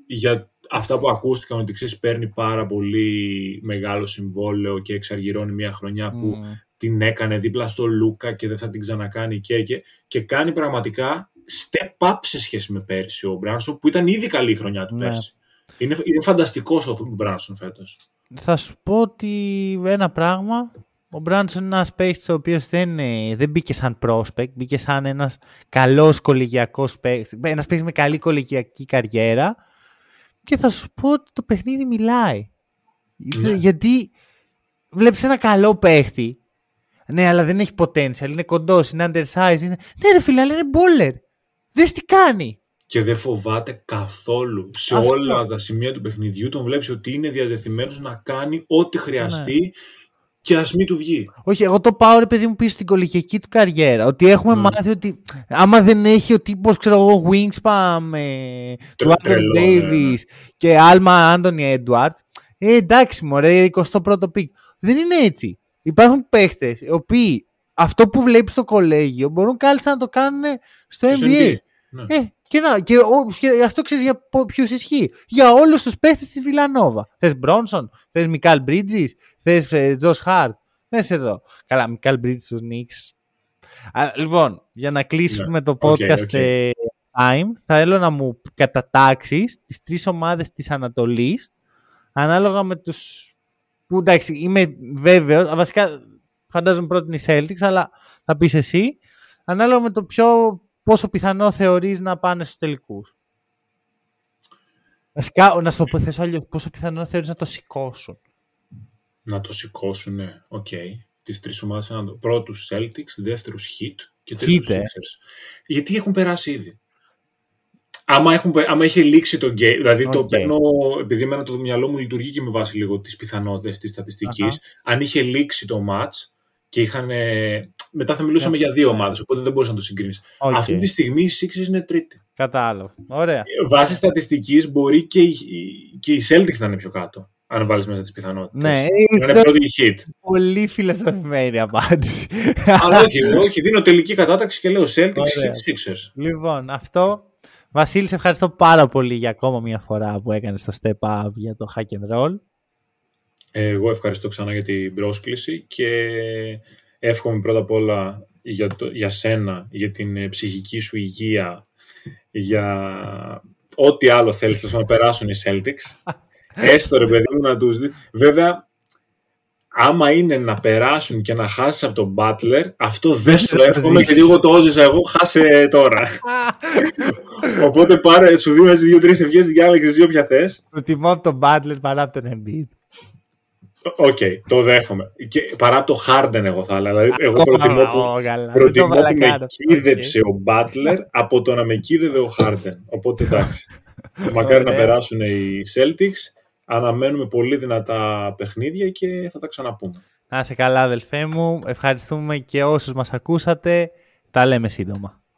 για αυτά που ακούστηκαν ότι ξέρεις παίρνει πάρα πολύ μεγάλο συμβόλαιο και εξαργυρώνει μια χρονιά που Μμ. την έκανε δίπλα στο Λούκα και δεν θα την ξανακάνει και, και, και κάνει πραγματικά step up σε σχέση με πέρσι ο Μπράνσον που ήταν ήδη καλή η χρονιά του Ναι. πέρσι. Είναι, είναι φανταστικός ο Μπράνσον φέτος. Θα σου πω ότι ένα πράγμα. Ο Μπράνσον είναι ένας παίκτης ο οποίος δεν, ε, δεν μπήκε σαν prospect, μπήκε σαν ένας καλός κολεγιακό παίκτη. Ένας παίκτης με καλή κολεγιακή καριέρα. Και θα σου πω ότι το παιχνίδι μιλάει. Ναι. Γιατί βλέπεις ένα καλό παίκτη. Ναι, αλλά δεν έχει potential. Είναι κοντός, είναι undersize. Είναι... Ναι, ρε φίλε, αλλά είναι bowler. Δες τι κάνει. Και δεν φοβάται καθόλου. Σε Αυτό. όλα τα σημεία του παιχνιδιού τον βλέπεις ότι είναι διατεθειμένος να κάνει ό,τι χρειαστεί Ναι. Και ας μην του βγει. Όχι, εγώ το πάω ρε παιδί μου πίσω στην κολεγιακή του καριέρα. Ότι έχουμε Mm. μάθει ότι άμα δεν έχει ο τύπος, ξέρω εγώ, Wingspan, ε, του Τρε- Άντρε τρελό, ναι, Davis και άλμα Anthony Edwards, ε, εντάξει μωρέ, 21ο pick. Δεν είναι έτσι. Υπάρχουν παίχτες οι οποίοι αυτό που βλέπεις στο κολέγιο μπορούν κάλλιστα να το κάνουν στο Στο NBA. Ναι. Ε, και, να, και, ο- και αυτό ξέρεις για ποιου ισχύει. Για όλους τους παίχτες της Villanova. Θες Μπρόνσον, θες Mikal Bridges, θες Josh Hart. Θες εδώ. Καλά, Mikal Bridges στους Νίξ. Λοιπόν, για να κλείσουμε Ναι. το OK, podcast OK. ε, time, θα θέλω να μου κατατάξεις τις τρεις ομάδες της Ανατολής ανάλογα με τους. που εντάξει, είμαι βέβαιος. Βασικά, φαντάζομαι πρώτη είναι η Celtics, αλλά θα πεις εσύ. Ανάλογα με το πιο πόσο πιθανό θεωρείς να πάνε στους τελικούς; Βασικά, να σου το θέσω αλλιώς, πόσο πιθανό θεωρείς να το σηκώσουν; Να το σηκώσουν, ναι. Οκ. τις τρεις ομάδες. Πρώτους Celtics, δεύτερους Heat και τρίτους Heat, ε; Sixers. Γιατί έχουν περάσει ήδη. Άμα, έχουν, άμα είχε λήξει το game, δηλαδή το Οκ. παίρνω, επειδή εμένα το μυαλό μου λειτουργεί και με βάση λίγο τις πιθανότητες της στατιστικής, αν είχε λήξει το match και είχαν, ε, μετά θα μιλούσαμε για δύο ομάδες, οπότε δεν μπορούσα να το συγκρίνεις. Οκ. Αυτή τη στιγμή οι Sixers είναι τρίτη. Κατάλαβα. Ωραία. Βάσει στατιστικής μπορεί και οι, και οι Celtics να είναι πιο κάτω, αν βάλεις μέσα τις πιθανότητες. Ναι, Να είναι είναι πρώτη η Heat. πολύ φιλοσοφημένη απάντηση. Αλλά όχι, όχι, δίνω τελική κατάταξη και λέω Celtics, Ωραία. Heat, Sixers. λοιπόν, αυτό. Βασίλη, σε ευχαριστώ πάρα πολύ για ακόμα μια φορά που έκανες το step up για το hack and roll. Εγώ ευχαριστώ ξανά για την πρόσκληση και εύχομαι πρώτα απ' όλα για, το, για σένα, για την ε, ψυχική σου υγεία, για ό,τι άλλο θέλεις τέλος πάντων, να περάσουν οι Celtics. <laughs> Έστω ρε παιδί μου να τους δει. Βέβαια, άμα είναι να περάσουν και να χάσεις από τον Butler, αυτό δεν <laughs> σου θα το εύχομαι ζήσεις. γιατί εγώ το όζησα εγώ, χάσε τώρα. <laughs> Οπότε πάρε, σου δίνω έτσι δύο-τρεις ευχές, διάλεξες δύο ποια θες. Προτιμώ από τον Butler παρά από τον Embiid. Οκ, το δέχομαι. Και παρά από το Harden εγώ θα έλεγα. Δηλαδή, εγώ Ακόμα, προτιμώ που, ω, καλά. Δεν το προτιμώ που με μαλακάρω. κοίδεψε ο Butler από το να με κοίδευε ο Harden. Οπότε εντάξει. <laughs> Μακάρι να Ωραία. περάσουν οι Celtics. Αναμένουμε πολύ δυνατά παιχνίδια και θα τα ξαναπούμε. Να είσαι καλά, αδελφέ μου. Ευχαριστούμε και όσους μας ακούσατε. Τα λέμε σύντομα.